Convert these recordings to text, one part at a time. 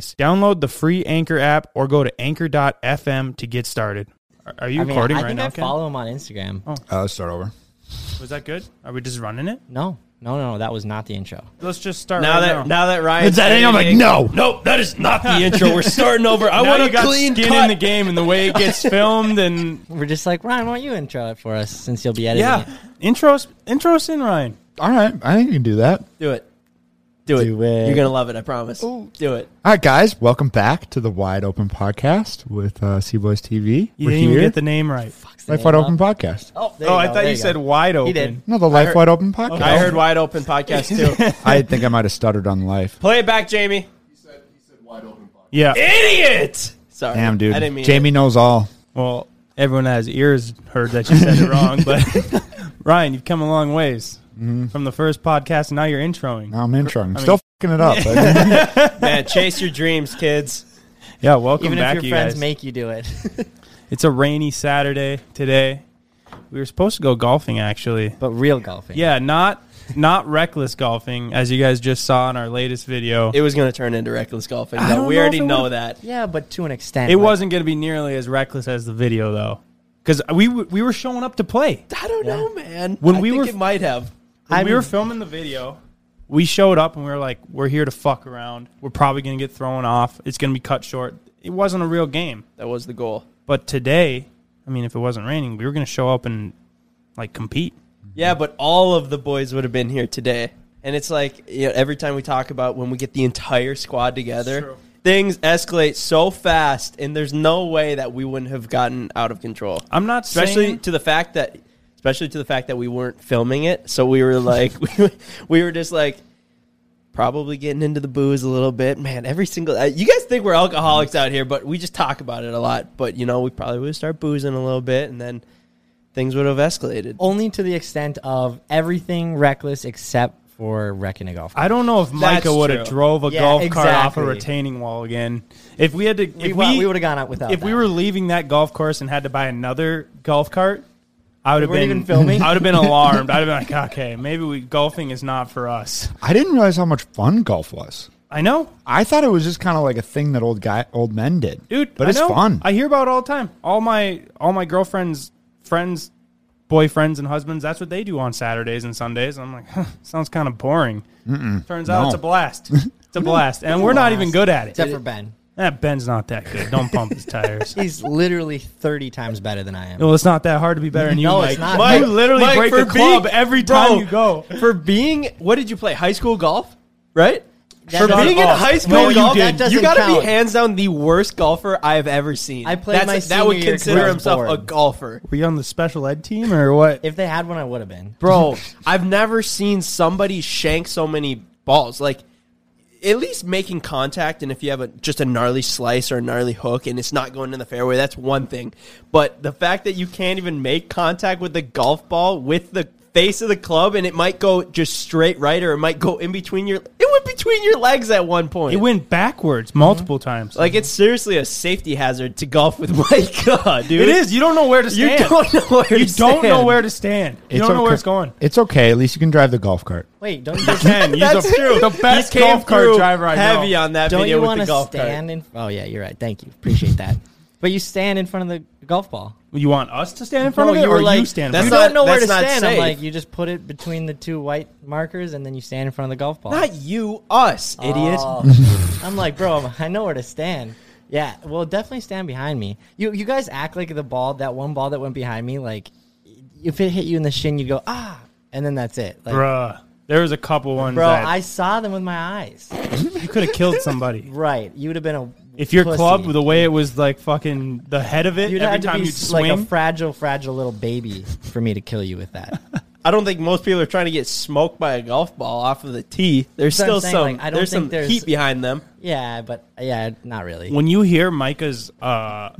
Download the free Anchor app or go to anchor.fm to get started. Are- Are you I mean, recording I right think now, I Ken? follow him on Instagram. Oh. Uh, let's start over. Was that good? Are we just running it? No, no, no, that was not the intro. Let's just start Now right that now. now that Ryan, Is that it? I'm like, no. nope, that is not the intro. We're starting over. I Now want you a got clean skin cut. in the game and the way it gets filmed and We're just like Ryan. Why don't you intro it for us since you'll be editing yeah, it? intros intros in Ryan. All right, I think you can do that. Do it. Do it. Do it. You're gonna love it. I promise. Do it. All right, guys, welcome back to the Wide Open Podcast with uh, Cboys TV. You We're didn't even get the name right. the Life name Wide up. Open Podcast. Oh, there Oh, you I thought there you said wide open. did. No, the Life heard- Wide Open Podcast. I heard wide open podcast too. I think I might have stuttered on life. Play it back, Jamie. You said you said wide open podcast. Yeah. Idiot. Sorry. Damn, dude. I didn't mean Jamie it. knows all. Well, everyone that has ears heard that you said it wrong, but Ryan, you've come a long ways Mm-hmm. from the first podcast, and now you're introing. Now I'm introing. I'm mean- still fucking it up. but- Man, chase your dreams, kids. Yeah, welcome Even back, if your you friends guys. make you do it. it's a rainy Saturday today. We were supposed to go golfing, actually. but real golfing. Yeah, not not reckless golfing, as you guys just saw in our latest video. It was gonna turn into reckless golfing. I we know already know that. Yeah, but to an extent. It like- wasn't going to be nearly as reckless as the video, though, because we w- we were showing up to play. I don't know, man. When I we think were- it might have. When I we were filming the video, we showed up and we were like, "We're here to fuck around. We're probably going to get thrown off. It's going to be cut short." It wasn't a real game. That was the goal. But today, I mean, if it wasn't raining, we were going to show up and like compete. Yeah, but all of the boys would have been here today. And it's like you know, every time we talk about when we get the entire squad together, things escalate so fast, and there's no way that we wouldn't have gotten out of control. I'm not especially saying to the fact that, especially to the fact that we weren't filming it, so we were like, we, we were just like Probably getting into the booze a little bit, man. Every single uh, you guys think we're alcoholics out here, but we just talk about it a lot. But you know, we probably would start boozing a little bit, and then things would have escalated. Only to the extent of everything reckless except for wrecking a golf. cart. I don't know if Micah would have drove a Yeah, golf cart off a retaining wall again. If we had to, we, if well, we, we would have gone out without. if we were leaving that golf course and had to buy another golf cart, I would have been even filming? I would have been alarmed. I'd have been like, okay, maybe we, golfing is not for us. I didn't realize how much fun golf was. I know, I thought it was just kind of like a thing that old guy, old men did, dude. But I it's know. fun. I hear about it all the time. All my all my girlfriends, friends, boyfriends, and husbands. That's what they do on Saturdays and Sundays. I'm like, huh, sounds kind of boring. Turns out No. it's a blast. It's a blast, and we're not even good at it. except for Ben. Eh, Ben's not that good. Don't pump his tires. He's literally thirty times better than I am. Well, it's not that hard to be better than you, No, Mike. it's not. Mike, Mike- you literally Mike, break for the club being- every Bro, time you go. for being what did you play? High school golf, right? That for being in high no, school you golf, did. That you got to count. be hands down the worst golfer I have ever seen. I played That's my that would senior year 'cause consider I was himself a golfer. Were you on the special ed team or what? If they had one, I would have been. Bro, I've never seen somebody shank so many balls. Like, at least making contact, and if you have a just a gnarly slice or a gnarly hook and it's not going in the fairway, that's one thing. But the fact that you can't even make contact with the golf ball with the face of the club and it might go just straight right or it might go in between your went between your legs at one point. It went backwards mm-hmm. multiple times. like it's seriously a safety hazard to golf with Micah, dude. it is. You don't know where to You stand. don't know where You to don't know stand. where to stand. You don't know where it's going. It's okay. At least you can drive the golf cart. Wait, don't you You can. He's That's the, true. the best He came golf cart through driver I heavy on that don't video you with want the to golf cart. stand in? Oh yeah, you're right. Thank you. Appreciate that. But you stand in front of the golf ball. You want us to stand in front No, of it, you or like, you stand? in That's you front of not- don't know where to that's not stand. I'm safe. like, you just put it between the two white markers, and then you stand in front of the golf ball. Not you, us, idiot. Oh. I'm like, bro, I know where to stand. Yeah, well, definitely stand behind me. You you guys act like the ball, that one ball that went behind me, like if it hit you in the shin, you'd go ah, and then that's it. it. Like, Bruh, there was a couple ones bro, that I saw them with my eyes. you could have killed somebody. Right, you would have been a If your pussy. club, the way it was like fucking the head of it, You'd every have to time be you'd s- like a fragile, fragile little baby for me to kill you with that. I don't think most people are trying to get smoked by a golf ball off of the tee. There's That's what I'm still saying, some. like, I don't there's think some there's- heat behind them. yeah, but yeah, not really. when you hear Micah's uh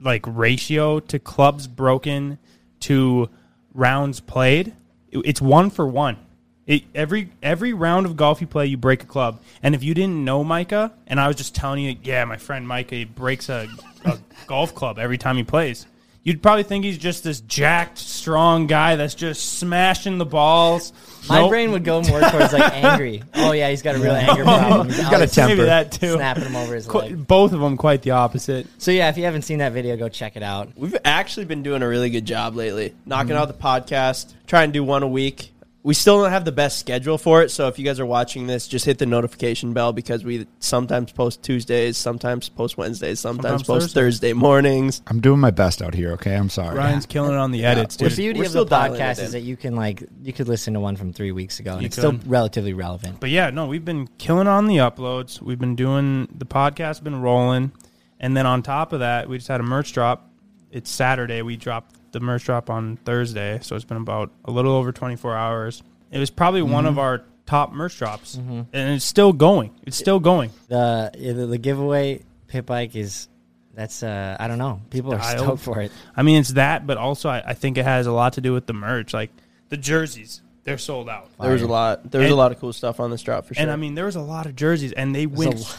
like ratio to clubs broken to rounds played, it- it's one for one. It, every every round of golf you play, you break a club. And if you didn't know Micah, and I was just telling you, yeah, my friend Micah he breaks a, a golf club every time he plays, you'd probably think he's just this jacked, strong guy that's just smashing the balls. My Nope. brain would go more towards like angry. Oh yeah, he's got a real anger problem. He's got a temper. Maybe that too. snapping him over his Qu- leg. Both of them quite the opposite. So yeah, if you haven't seen that video, go check it out. We've actually been doing a really good job lately, knocking Mm-hmm. out the podcast. Try and do one a week. We still don't have the best schedule for it, so if you guys are watching this, just hit the notification bell because we sometimes post Tuesdays, sometimes post Wednesdays, sometimes, Sometimes post Thursdays. Thursday mornings. I'm doing my best out here. Okay, I'm sorry. Ryan's killing it on the edits, The dude. beauty we're of still the podcast is that you can like you could listen to one from three weeks ago and You it's still relatively relevant. But yeah, no, we've been killing on the uploads. We've been doing the podcast, been rolling, and then on top of that, we just had a merch drop. It's Saturday. We dropped the merch drop on Thursday, so it's been about a little over 24 hours. It was probably one Mm-hmm. of our top merch drops, and it's still going. It's still going. The the, the giveaway pit bike is that's uh I don't know. People are Style. stoked for it. I mean, it's that, but also I, I think it has a lot to do with the merch, like the jerseys. They're sold out. There was a lot. There was And- a lot of cool stuff on this drop for sure. And I mean, there was a lot of jerseys, and they There's went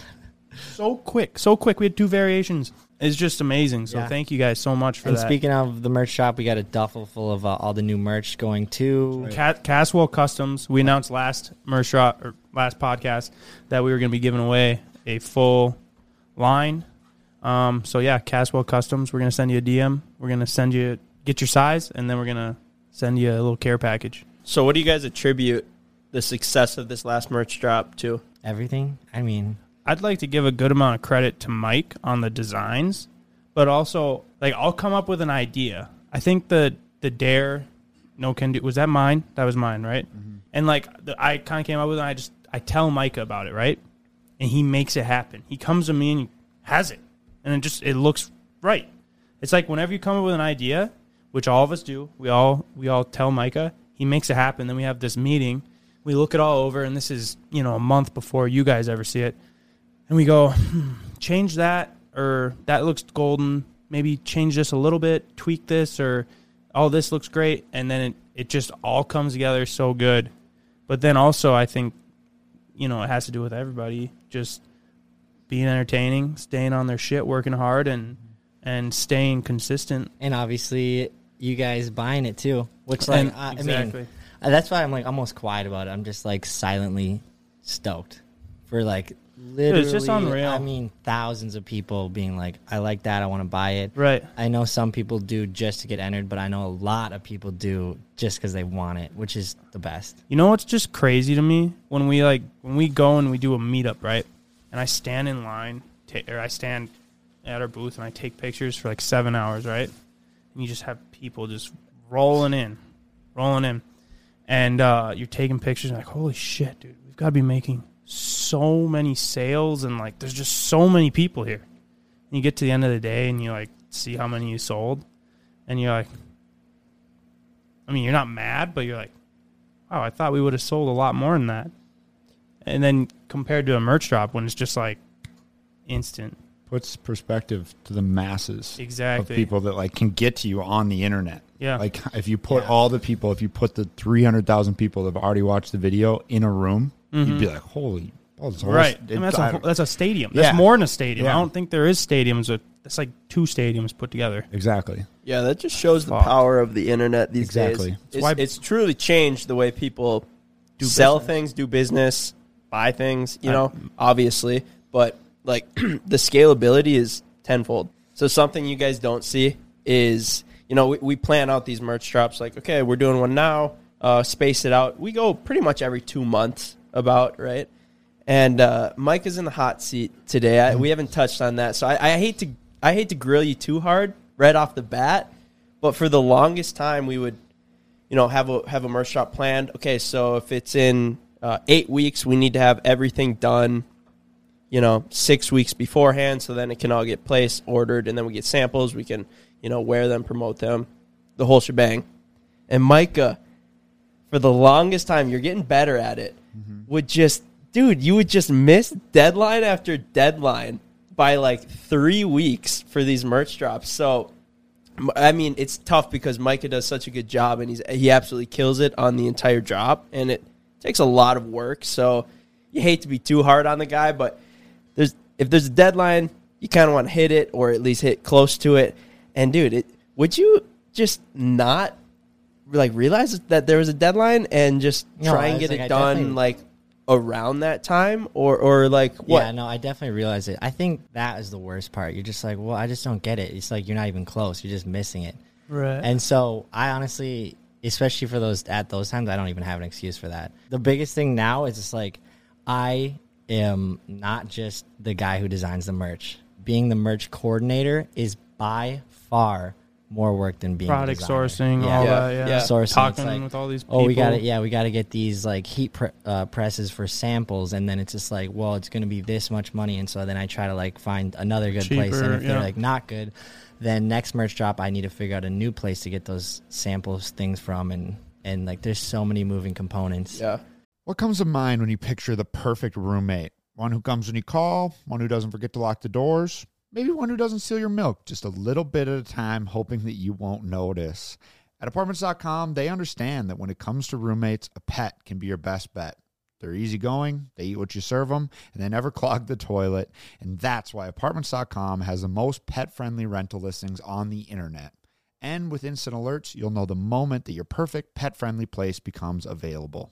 so quick, so quick. We had two variations. It's just amazing. So Yeah. thank you guys so much for And that. speaking of the merch shop, we got a duffel full of uh, all the new merch going to. Cat, Caswell Customs. We announced last merch drop or last podcast that we were going to be giving away a full line. Um, so yeah, Caswell Customs. We're going to send you a DM. We're going to send you get your size, and then we're going to send you a little care package. so, what do you guys attribute the success of this last merch drop to? Everything. I mean, I'd like to give a good amount of credit to Mike on the designs, but also like I'll come up with an idea. I think the the dare no can do was that mine? That was mine, right? Mm-hmm. And like the, I kind of came up with it. I just I tell Micah about it, right? And he makes it happen. He comes to me and he has it, and it just it looks right. It's like whenever you come up with an idea, which all of us do, we all we all tell Micah. He makes it happen. Then we have this meeting. we look it all over, and this is you know a month before you guys ever see it, and we go hmm, change that or that looks golden. Maybe change this a little bit, tweak this, or oh this looks great, and then it it just all comes together so good. But then also I think you know it has to do with everybody just being entertaining, staying on their shit, working hard, and and staying consistent. and obviously you guys buying it too, which like And- I, I exactly. mean, that's why I'm like almost quiet about it. I'm just like silently stoked for like literally. it's just unreal. I mean, thousands of people being like, "I like that. I want to buy it." Right. I know some people do just to get entered, but I know a lot of people do just because they want it, which is the best. You know what's just crazy to me when we like when we go and we do a meetup, right? And I stand in line, ta- or I stand at our booth and I take pictures for like seven hours, right? And you just have people just rolling in, rolling in, and uh, you're taking pictures. And like, holy shit, dude, we've got to be making so many sales, and like, there's just so many people here. And you get to the end of the day, and you like see how many you sold, and you're like, I mean, you're not mad, but you're like wow, I thought we would have sold a lot more than that. And then compared to a merch drop when it's just like instant. Puts perspective to the masses Exactly. of people that like can get to you on the internet. Yeah. Like if you put Yeah. all the people, if you put the three hundred thousand people that have already watched the video in a room, you'd be like, holy. Oh, this whole right. st- I mean, that's, a, I- that's a stadium. Yeah. That's more than a stadium. I don't think there is stadiums with that's like two stadiums put together. exactly. Yeah, that just shows the power of the internet these Exactly. days. It's It's, why- it's truly changed the way people Do sell business. things, do business, buy things. You I- know, obviously, but like the scalability is tenfold. So something you guys don't see is you know we, we plan out these merch drops. Like, okay, we're doing one now. Uh, space it out. We go pretty much every two months, about right. And uh, Mike is in the hot seat today. I, we haven't touched on that, so I, I hate to I hate to grill you too hard right off the bat. But for the longest time, we would, you know, have a have a merch shop planned. Okay, so if it's in uh, eight weeks, we need to have everything done. You know, six weeks beforehand, so then it can all get placed, ordered, and then we get samples. We can, you know, wear them, promote them, the whole shebang. And Micah, for the longest time, you're getting better at it. Mm-hmm. Would just, dude, you would just miss deadline after deadline by like three weeks for these merch drops. So, I mean, it's tough because Micah does such a good job, and he's he absolutely kills it on the entire job, and it takes a lot of work. So, you hate to be too hard on the guy, but there's if there's a deadline, you kind of want to hit it or at least hit close to it. And dude, it would you just not like realize that there was a deadline and just No, try I and was get like, it I done definitely- like around that time or or like what? Yeah, no, I definitely realize it. I think that is the worst part. You're just like, well, I just don't get it. It's like you're not even close. You're just missing it. Right. And so I honestly, especially for those at those times, I don't even have an excuse for that. The biggest thing now is just like I am not just the guy who designs the merch. Being the merch coordinator is by far more work than being Product designer. sourcing, Yeah. all Yeah, that, yeah. yeah. Sourcing, Talking like, with all these people. Oh, we got to yeah, we got to get these like heat pre- uh, presses for samples, and then it's just like, well, it's going to be this much money, and so then I try to like find another good place, and Cheaper, if they're like not good, then next merch drop, I need to figure out a new place to get those samples things from, and and like there's so many moving components. Yeah. What comes to mind when you picture the perfect roommate? One who comes when you call, one who doesn't forget to lock the doors, maybe one who doesn't steal your milk just a little bit at a time, hoping that you won't notice. At apartments.com, they understand that when it comes to roommates, a pet can be your best bet. They're easygoing, they eat what you serve them, and they never clog the toilet. And that's why apartments.com has the most pet friendly rental listings on the internet. And with instant alerts, you'll know the moment that your perfect pet friendly place becomes available.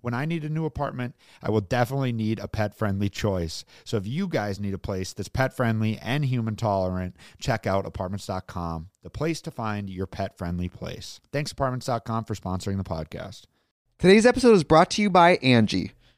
When I need a new apartment, I will definitely need a pet friendly choice. So if you guys need a place that's pet friendly and human tolerant, check out apartments.com, the place to find your pet friendly place. Thanks, apartments.com, for sponsoring the podcast. Today's episode is brought to you by Angie.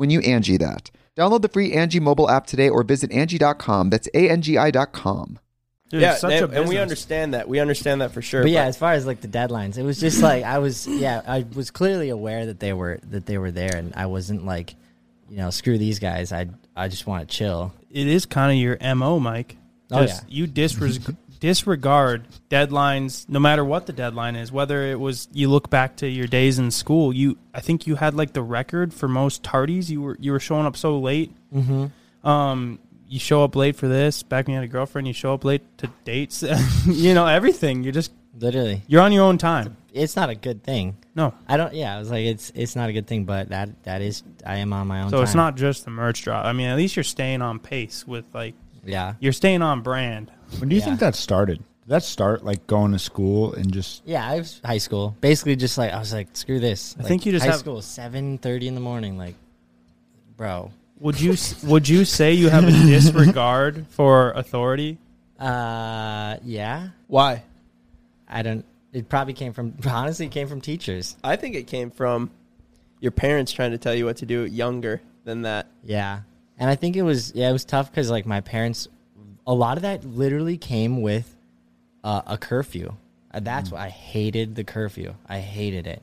when you Angie that. Download the free Angie mobile app today or visit Angie.com. That's A-N-G-I dot com. Dude, yeah, it's such and, a and we understand that. We understand that for sure. But yeah, as far as like the deadlines, it was just like I was yeah, I was clearly aware that they were that they were there and I wasn't like, you know, screw these guys. I I just want to chill. it is kind of your mo, Mike. Oh, yeah. you disres- disregard deadlines, no matter what the deadline is. Whether it was you look back to your days in school, you I think you had like the record for most tardies. You were you were showing up so late. Mm-hmm. Um, you show up late for this. Back when you had a girlfriend, you show up late to dates. you know everything. You're just Literally, you're on your own time. it's not a good thing. No, I don't. Yeah, I was like, it's it's not a good thing, but that that is I am on my own. so it's not just the merch drop. I mean, at least you're staying on pace with like Yeah, you're staying on brand. When do you Yeah. think that started? Did that start like going to school and just yeah. I was high school. Basically, just like I was like, screw this. I Like, think you just high have- school seven thirty in the morning. Like, bro. Would you would you say you have a disregard for authority? Uh, yeah. why? I don't. It probably came from honestly it came from teachers. I think it came from your parents trying to tell you what to do younger than that. Yeah, and I think it was yeah it was tough because like my parents, a lot of that literally came with uh, a curfew. Uh, that's what I hated the curfew. I hated it,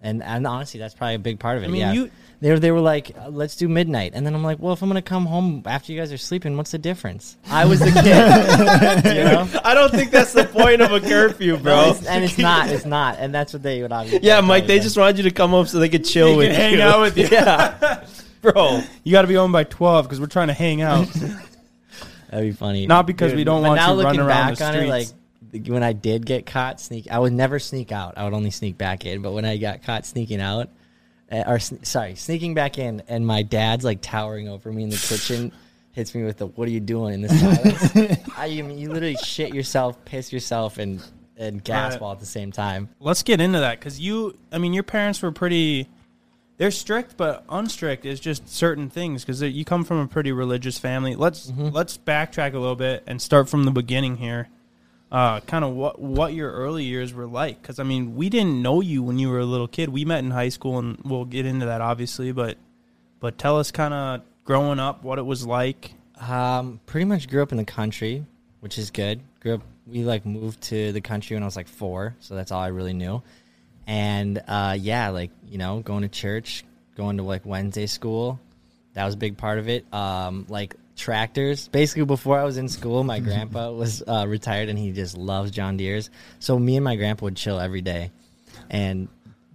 and and honestly that's probably a big part of it. I mean, yeah, you- they were, they were like uh, let's do midnight, and then I'm like, well if I'm gonna come home after you guys are sleeping, what's the difference? I was the kid, you know. I don't think that's the point of a curfew, No, bro. it's- and it's not. It's not, and that's what they would obviously. yeah, Mike, they say. just wanted you to come home so they could chill They with could hang you. out with you. yeah, bro. You got to be home by twelve because we're trying to hang out. That'd be funny. Not because we don't want now running looking around back the on it, like when I did get caught sneak, I would never sneak out. I would only sneak back in. But when I got caught sneaking out, uh, or sorry, sneaking back in, and my dad's like towering over me in the kitchen, hits me with the "What are you doing?" in the silence. I mean, you literally shit yourself, piss yourself, and and gasp Right. all at the same time. Let's get into that because you. I mean, your parents were pretty. They're strict, but unstrict is just certain things because you come from a pretty religious family. Let's Mm-hmm. let's backtrack a little bit and start from the beginning here. Uh, kind of what what your early years were like because I mean we didn't know you when you were a little kid. We met in high school and we'll get into that obviously, but but tell us kind of growing up what it was like. Um, pretty much grew up in the country, which is good. Grew up. We like moved to the country when I was like four, so that's all I really knew. And uh, yeah, like you know, going to church, going to like Wednesday school, that was a big part of it. Um, like tractors. Basically, before I was in school, my grandpa was uh, retired, and he just loves John Deere's. So me and my grandpa would chill every day, and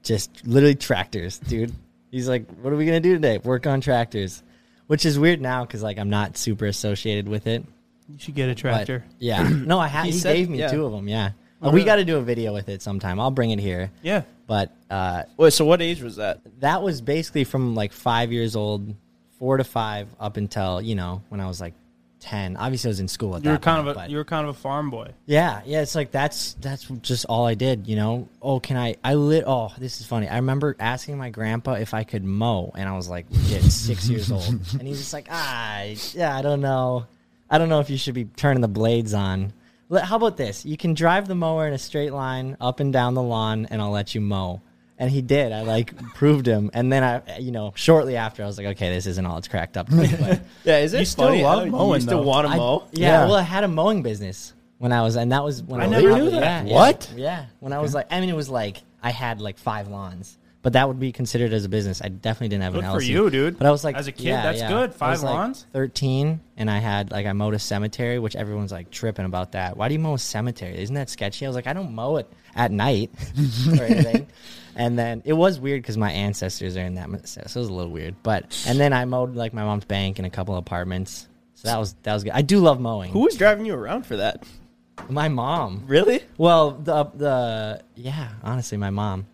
just literally tractors, dude. He's like, "What are we gonna do today? Work on tractors." Which is weird now because like I'm not super associated with it. You should get a but- tractor. yeah. No, I had. He He, said- gave me yeah. two of them. Yeah. We got to do a video with it sometime. I'll bring it here. Yeah. But uh, Wait, so what age was that? that was basically from like five years old, four to five, up until you know when I was like ten. Obviously, I was in school at You were that kind point, of a but- you were kind of a farm boy. yeah, yeah. It's like that's that's just all I did, you know. Oh, can I? I lit. Oh, this is funny. I remember asking my grandpa if I could mow, and I was like, legit six years old, and he's just like, ah, yeah, I don't know, I don't know if you should be turning the blades on, Let- How about this? You can drive the mower in a straight line up and down the lawn, and I'll let you mow. And he did. I like proved him, and then I, you know, shortly after, I was like, okay, this isn't all it's cracked up to be. But Yeah, is it You still funny love how you still though. want to I- mow? Yeah, Yeah. well, I had a mowing business when I was, and that was when I I, never knew that. Yeah, What? Yeah, yeah. when I was like, I mean, it was like I had like five lawns, but that would be considered as a business. I definitely didn't have Good an for you, dude. But I was like, As a kid, yeah, that's yeah. good. Five was, like, lawns? Thirteen, and I had like I mowed a cemetery, which everyone's like tripping about that. Why do you mow a cemetery? Isn't that sketchy? I was like, I don't mow it at night or anything. And then it was weird because my ancestors are in that, so it was a little weird. But and then I mowed like my mom's bank and a couple of apartments. So that was that was good. I do love mowing. Who was driving you around for that? My mom. Really? Well, the the yeah, honestly, my mom.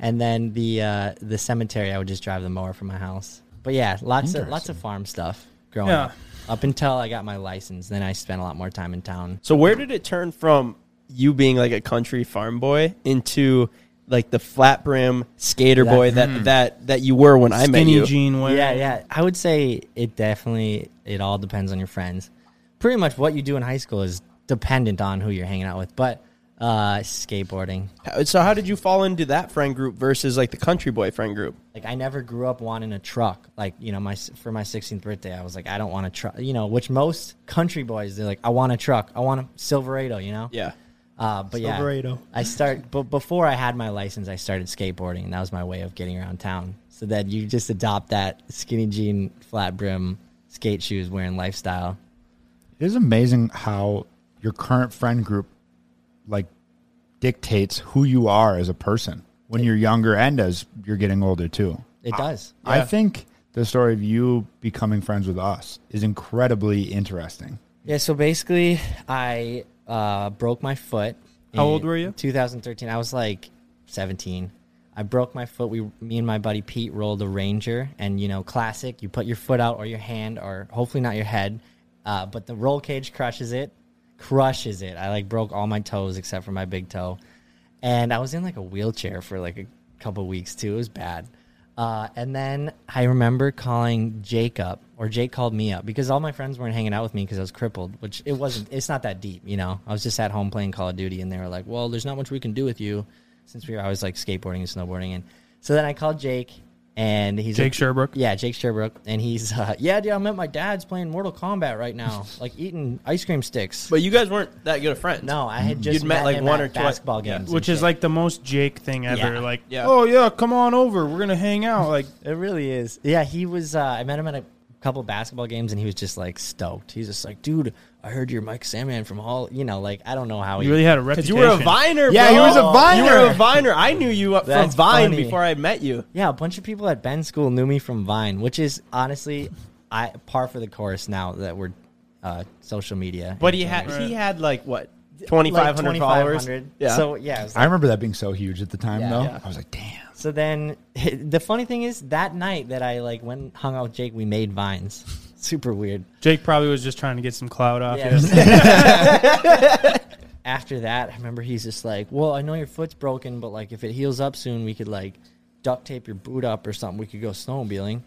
And then the uh, the cemetery, I would just drive the mower from my house. But yeah, lots of lots of farm stuff growing Yeah. up. Up until I got my license, then I spent a lot more time in town. So where did it turn from you being like a country farm boy into like the flat brim skater That- boy that that that you were when I met Skinny you? jean wear. Yeah, yeah. I would say it definitely it all depends on your friends. Pretty much what you do in high school is dependent on who you're hanging out with. But uh, skateboarding, So how did you fall into that friend group versus like the country boy friend group? like I never grew up wanting a truck. Like you know, my for my 16th birthday, I was like, I don't want a truck. You know, which most country boys they're like, I want a truck. I want a Silverado. You know. Yeah. Uh, but yeah, Silverado. I start. But before I had my license, I started skateboarding, and that was my way of getting around town. So that you just adopt that skinny jean, flat brim, skate shoes wearing lifestyle. It is amazing how your current friend group like dictates who you are as a person when you're younger and as you're getting older too. It does. I think the story of you becoming friends with us is incredibly interesting. Yeah. So basically, I uh, broke my foot. How old were you? 2013. I was like 17. I broke my foot. We, me and my buddy Pete, rolled a Ranger, and you know, classic. You put your foot out or your hand, or hopefully not your head, uh, but the roll cage crushes it, crushes it. I like broke all my toes except for my big toe, and I was in like a wheelchair for like a couple weeks too. It was bad. Uh, and then I remember calling Jake up, or Jake called me up because all my friends weren't hanging out with me because I was crippled, which it wasn't. It's not that deep, you know. I was just at home playing Call of Duty, and they were like, "Well, there's not much we can do with you," since we were always like skateboarding and snowboarding. And so then I called Jake, and he's Jake like, Sherbrooke? Yeah, Jake Sherbrooke, and he's uh, yeah, dude. I'm at my dad's playing Mortal Kombat right now, like eating ice cream sticks. But you guys weren't that good of friends. no, I had just You'd met, like, him one at or two- basketball yeah. games, and Which is shit. like the most Jake thing ever. Yeah. Like, Yeah. oh yeah, come on over. We're gonna hang out. Like, It really is. Yeah, he was. Uh, I met him at a couple basketball games, and he was just like stoked. He's just like, dude, I heard you're Mike Sandman from Hall. You know, like I don't know how he you really had a Because reputation. you were a viner. Yeah, bro. he was a viner. You were a viner. I knew you from Vine funny. before I met you. Yeah, a bunch of people at Ben School knew me from Vine, which is honestly, I par for the course now that we're uh, social media. But he had he had like what twenty Like five hundred followers. 2,500. Yeah. So yeah, it was I remember that being so huge at the time Yeah. though. Yeah. I was like, damn. So then, the funny thing is, that night that I like went hung out with Jake, we made vines. Super weird. Jake probably was just trying to get some clout off. Yeah. you. After that, I remember he's just like, "Well, I know your foot's broken, but like if it heals up soon, we could like duct tape your boot up or something. We could go snowmobiling."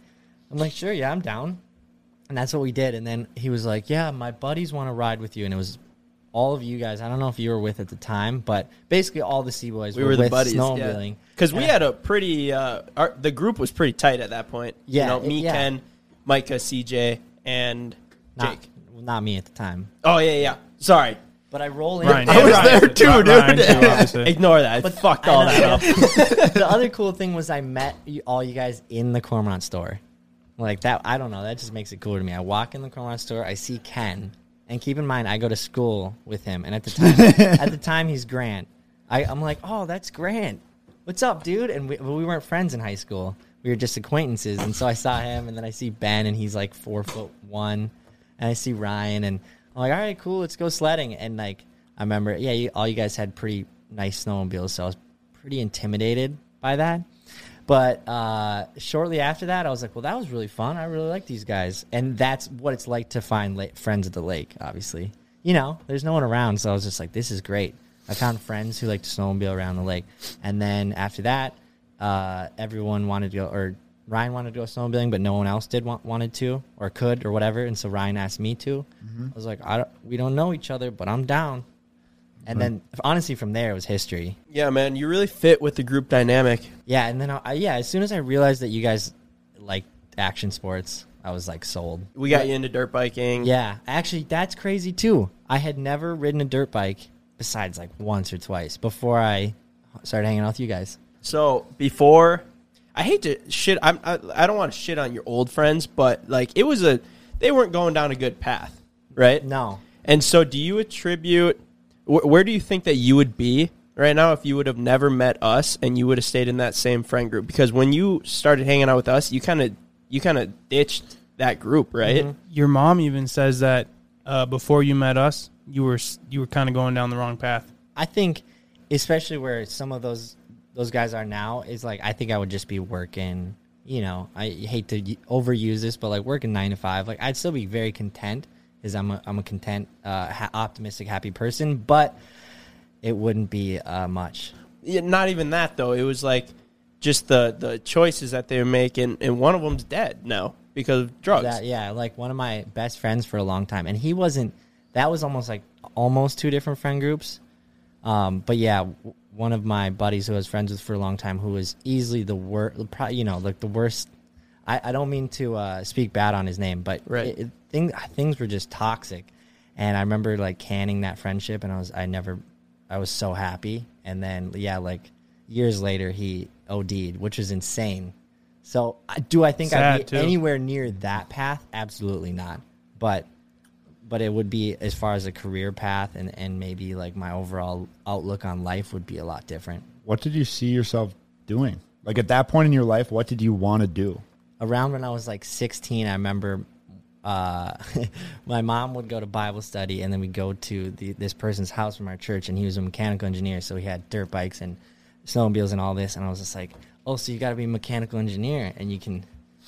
I'm like, "Sure, yeah, I'm down." And that's what we did. And then he was like, "Yeah, my buddies want to ride with you." And it was all of you guys. I don't know if you were with at the time, but basically all the Cboys we were, were the with buddies. snowmobiling. Because we had a pretty uh, our, the group was pretty tight at that point. Yeah, you know, me, yeah. Ken, Micah, CJ, and not, Jake. not me at the time, Oh yeah, yeah. Sorry, but I roll in. Ryan, I yeah, was Ryan. there too, Ryan dude. too, obviously. ignore that. I fucked all that up. the other cool thing was I met you, all you guys in the Cormorant store. Like that, I don't know. That just makes it cool to me. I walk in the Cormorant store, I see Ken, and keep in mind I go to school with him, and at the time, at the time he's Grant. I, I'm like, oh, that's Grant. What's up, dude? And we, we weren't friends in high school. We were just acquaintances, and so I saw him, and then I see Ben, and he's like four foot one, and I see Ryan, and I'm like, all right, cool, let's go sledding. And like, I remember, yeah, you, all you guys had pretty nice snowmobiles, so I was pretty intimidated by that. But uh, shortly after that, I was like, well, that was really fun. I really like these guys. And that's what it's like to find la- friends at the lake, obviously. You know, there's no one around, so I was just like, this is great. I found friends who like to snowmobile around the lake. And then after that, uh, everyone wanted to go, or Ryan wanted to go snowmobiling, but no one else did want, wanted to or could or whatever. And so Ryan asked me to. I was like, I don't, we don't know each other, but I'm down. And then honestly, from there it was history. Yeah, man, you really fit with the group dynamic. Yeah, and then I, I- yeah, as soon as I realized that you guys like action sports, I was like sold. We got you into dirt biking. Yeah, actually, that's crazy too. I had never ridden a dirt bike besides like once or twice before I started hanging out with you guys. So before, I hate to shit. I'm, I I don't want to shit on your old friends, but like it was a, they weren't going down a good path, right? No, And so, do you attribute? Wh- where do you think that you would be right now if you would have never met us and you would have stayed in that same friend group? Because when you started hanging out with us, you kind of you kind of ditched that group, right? Your mom even says that uh, before you met us, you were you were kind of going down the wrong path. I think, especially where some of those those guys are now, is like I think I would just be working. You know, I hate to overuse this, but like working nine to five, like I'd still be very content. Is I'm a I'm a content, uh, ha- optimistic, happy person, but it wouldn't be uh, much. Yeah, not even that though. It was like just the the choices that they were making, and one of them's dead now because of drugs. That, yeah, like one of my best friends for a long time, and he wasn't. That was almost like almost two different friend groups. Um, but yeah, one of my buddies who I was friends with for a long time, who was easily the worst, you know, like the worst. I, I don't mean to uh, speak bad on his name, but Right. it, it, thing, things were just toxic, and I remember like canning that friendship, and I was I never, I was so happy, and then yeah, like years later he OD'd, which was insane. So do I think I'd be too. anywhere near that path? Absolutely not. But but it would be as far as a career path and, and maybe like my overall outlook on life would be a lot different. What did you see yourself doing? Like at that point in your life, what did you want to do? Around when I was like 16, I remember uh, my mom would go to Bible study and then we'd go to the, this person's house from our church and he was a mechanical engineer. So he had dirt bikes and snowmobiles and all this. And I was just like, oh, so you got to be a mechanical engineer and you can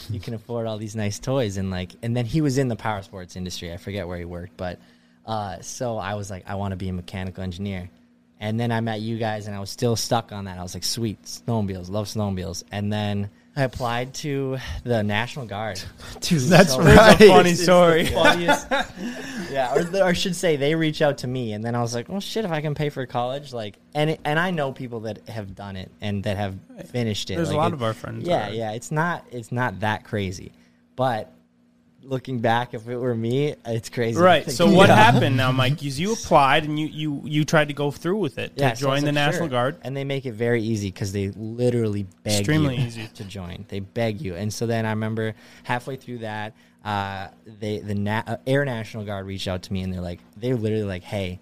you can afford all these nice toys and like and then he was in the power sports industry. I forget where he worked but uh, so i was like i want to be a mechanical engineer. And then i met you guys and i was still stuck on that. I was like sweet snowmobiles love snowmobiles. And then i applied to the national guard Dude, That's So- right. a funny story. funniest- yeah, or, the, or should say they reach out to me, and then I was like, "Well, shit, if I can pay for college, like," and it, and I know people that have done it and that have finished it. There's a lot it- of our friends Yeah, yeah, it's not it's not that crazy, but looking back, if it were me, it's crazy. Right. So what about. happened now, Mike? Is you applied and you you you tried to go through with it to Yeah, so join the like, National sure. Guard. and they make it very easy because they literally beg Extremely you easy. to join. They beg you, and so then I remember halfway through that, uh, they the Na- uh, Air National Guard reached out to me, and they're like, they're literally like, hey.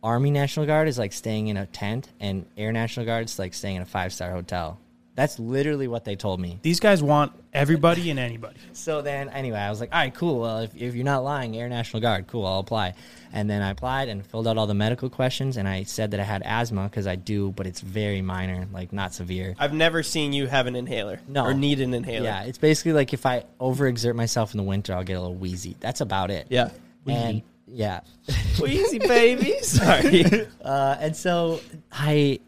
Army National Guard is like staying in a tent, and Air National Guard's like staying in a five star hotel. That's literally what they told me. These guys want everybody and anybody. So then, anyway, I was like, all right, cool. Well, if, if you're not lying, Air National Guard, cool, I'll apply. And then I applied and filled out all the medical questions, and I said that I had asthma because I do, but it's very minor, like not severe. I've never seen you have an inhaler No. or need an inhaler. Yeah, it's basically like if I overexert myself in the winter, I'll get a little wheezy. That's about it. yeah. And yeah. Wheezy baby. Sorry. Uh, and so I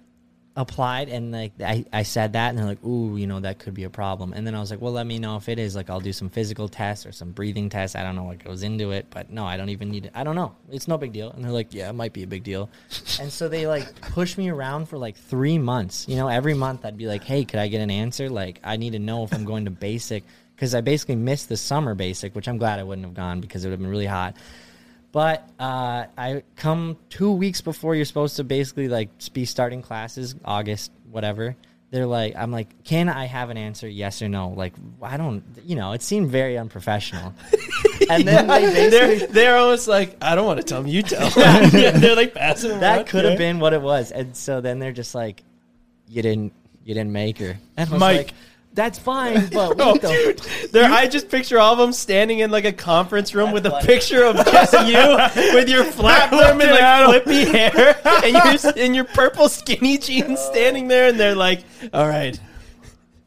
applied and like I, I said that and they're like, ooh, you know, that could be a problem. And then I was like, well, let me know if it is. Like, I'll do some physical tests or some breathing tests. I don't know what goes into it, but no, I don't even need it. I don't know. It's no big deal. And they're like, yeah, it might be a big deal. and so they like pushed me around for like three months. You know, every month I'd be like, hey, could I get an answer? Like, I need to know if I'm going to basic because I basically missed the summer basic, which I'm glad I wouldn't have gone because it would have been really hot. But uh, I come two weeks before you're supposed to basically like be starting classes, August, whatever. They're like, I'm like, can I have an answer, yes or no? Like, I don't, you know, it seemed very unprofessional. and then they they're they're almost like I don't want to tell them. You tell. them. they're like passing that could have Yeah. been what it was. And so then they're just like, you didn't, you didn't make her. And Mike. like, that's fine, but Oh, what the dude, there, I just picture all of them standing in like a conference room with a funny. picture of just you with your flatworm and like flippy hair and your in your purple skinny jeans standing there, and they're like, "All right,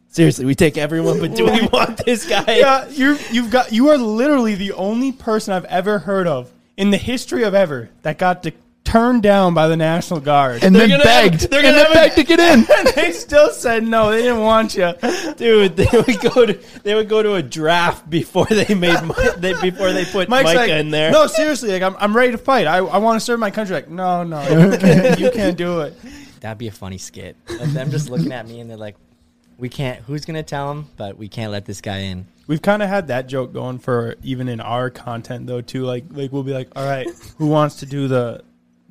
seriously, we take everyone, but do we want this guy?" Yeah, you you've got you are literally the only person I've ever heard of in the history of ever that got de- turned down by the National Guard. and then gonna begged. have- they're and gonna then a- begged to get in. And they still said no. They didn't want you. Dude, they would go to they would go to a draft before they made they, before they put Mike's Micah like, in there. no, seriously, like I'm, I'm ready to fight. I, I want to serve my country. Like, no, no, you can't, you can't do it. That'd be a funny skit. Of them just looking at me and they're like, "We can't. Who's gonna tell him? But we can't let this guy in." We've kind of had that joke going for even in our content though too. Like, like we'll be like, all right, who wants to do the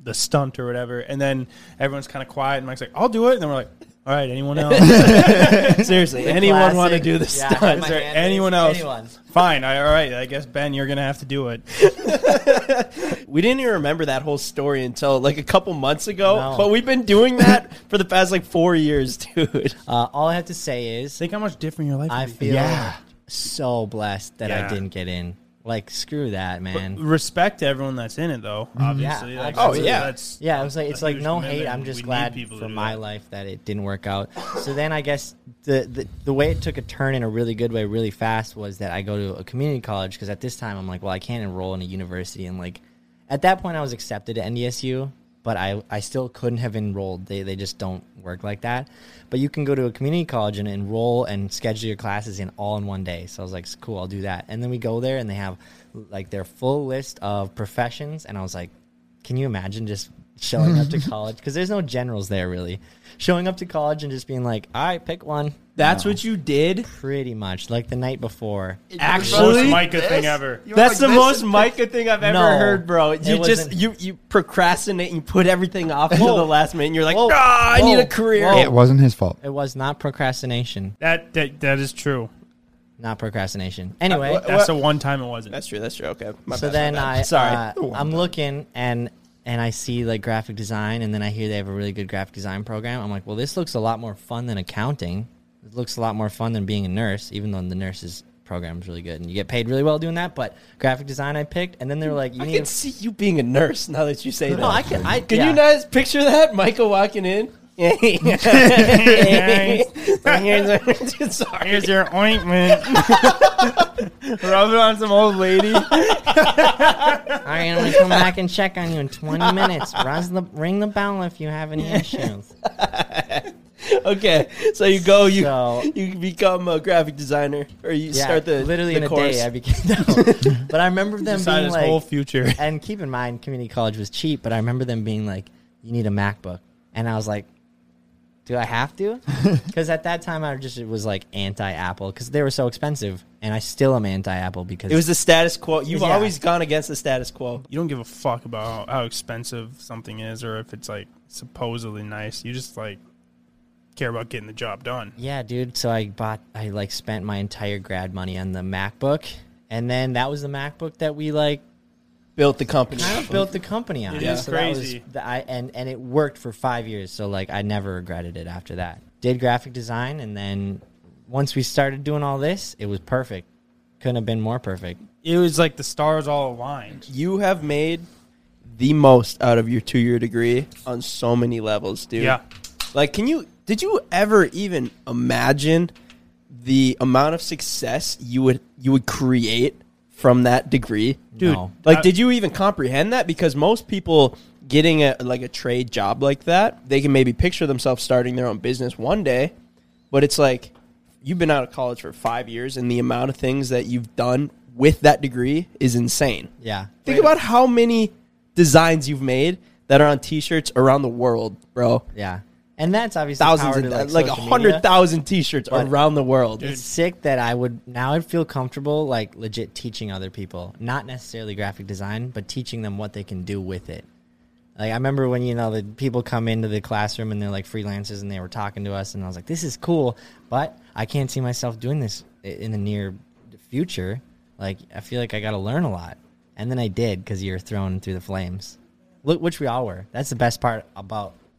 the stunt or whatever, and then everyone's kind of quiet, and Mike's like, I'll do it, and then we're like, all right, anyone else? Seriously, anyone want to do the Yeah, stunt? Is there anyone is- else? anyone. Fine, I, all right. I guess Ben, you're gonna have to do it. We didn't even remember that whole story until like a couple months ago. No. But we've been doing that for the past like four years, dude. Uh, all I have to say is, Think how much different your life. I feel Yeah. so blessed that I didn't get in. Like, screw that, man. respect to everyone that's in it though. Mm-hmm. Obviously, Yeah, like, Oh, yeah. that's Yeah, it was like it's like no hate. I'm just glad for my that. life that it didn't work out. So then I guess the, the the way it took a turn in a really good way, really fast, was that I go to a community college because at this time I'm like, well, I can't enroll in a university, and like at that point I was accepted at NDSU, but I I still couldn't have enrolled. They they just don't work like that. But you can go to a community college and enroll and schedule your classes in all in one day. So I was like, cool, I'll do that. And then we go there and they have like their full list of professions, and I was like, can you imagine just showing up to college? Because there's no generals there really. Showing up to college and just being like, all right, pick one. That's what you did. Pretty much like the night before. Actually, most Actually, Micah thing ever. that's the most Micah thing I've ever No, heard, bro. it You just wasn't. you you procrastinate and you put everything off until the last minute. and You're like, Whoa. ah, I need a career. Whoa. It wasn't his fault. It was not procrastination. That, that that is true. Not procrastination. Anyway, what- That's the one time it wasn't. That's true. That's true. Okay. My so bad, then my bad. I sorry. uh, I'm looking and and I see like graphic design and then I hear they have a really good graphic design program. I'm like, well, this looks a lot more fun than accounting. It looks a lot more fun than being a nurse, even though the nurse's program is really good and you get paid really well doing that. But graphic design I picked, and then they were like, you I need. can a- see you being a nurse now that you say that. no, I can. I Can yeah. you guys picture that? Michael walking in. Here's sorry. Here's your ointment. Rub it on some old lady. All right, I'm gonna come back and check on you in 20 minutes. Rise the, ring the bell if you have any issues. Okay, so you go, you So- you become a graphic designer, or you Yeah, start the literally the in a course. day I became. No. but I remember them being his like, whole future. and keep in mind, community college was cheap. But I remember them being like, "You need a MacBook," and I was like, "Do I have to?" Because at that time, I just it was like anti-Apple because they were so expensive, and I still am anti-Apple because It was the status quo. You've Yeah. always gone against the status quo. You don't give a fuck about how, how expensive something is or if it's like supposedly nice. You just like care about getting the job done. Yeah, dude. So I bought, I like spent my entire grad money on the MacBook, and then that was the MacBook that we like Built the company. kind of of. built the company on. It it. is So that was crazy. the- I, and and it worked for five years. So like I never regretted it after that. Did graphic design, and then once we started doing all this, it was perfect. Couldn't have been more perfect. It was like the stars all aligned. You have made the most out of your two year degree on so many levels, dude. Yeah. Like, can you? Did you ever even imagine the amount of success you would you would create from that degree, Dude, No. Like, I- did you even comprehend that? Because most people getting a like a trade job like that, they can maybe picture themselves starting their own business one day, but it's like you've been out of college for five years, and the amount of things that you've done with that degree is insane. Yeah. Think about how many designs you've made that are on T-shirts around the world, bro. Yeah. And that's obviously Thousands power of like, like, a hundred thousand T-shirts But- around the world. It's sick that I would now I'd feel comfortable like legit teaching other people, not necessarily graphic design, but teaching them what they can do with it. Like I remember when you know the people come into the classroom and they're like freelancers and they were talking to us and I was like, this is cool, but I can't see myself doing this in the near future. Like I feel like I got to learn a lot, and then I did because you're thrown through the flames. Look, which we all were. That's the best part about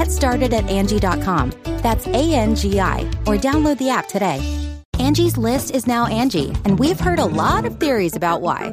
Get started at Angie.com. That's A N G I, or download the app today. Angie's list is now Angie, and we've heard a lot of theories about why.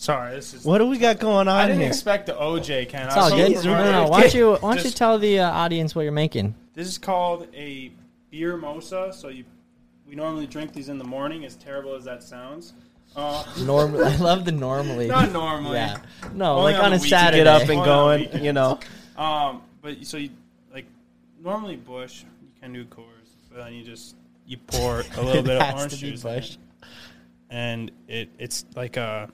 Sorry, this is. What do we got going on I didn't here? expect the OJ can. It's all good. No, no, no. Why don't you Why don't you tell the uh, audience what you're making? This is called a beer mosa. So you, we normally drink these in the morning. As terrible as that sounds. Uh, Normally, I love the normally. Not normally. Yeah. No, Only like on on the a weekend. Saturday. Get up and going, you know. Um, but so you like normally Busch, you can do Coors, but then you just you pour a little bit of Has orange to be juice, in Busch. and it it's like a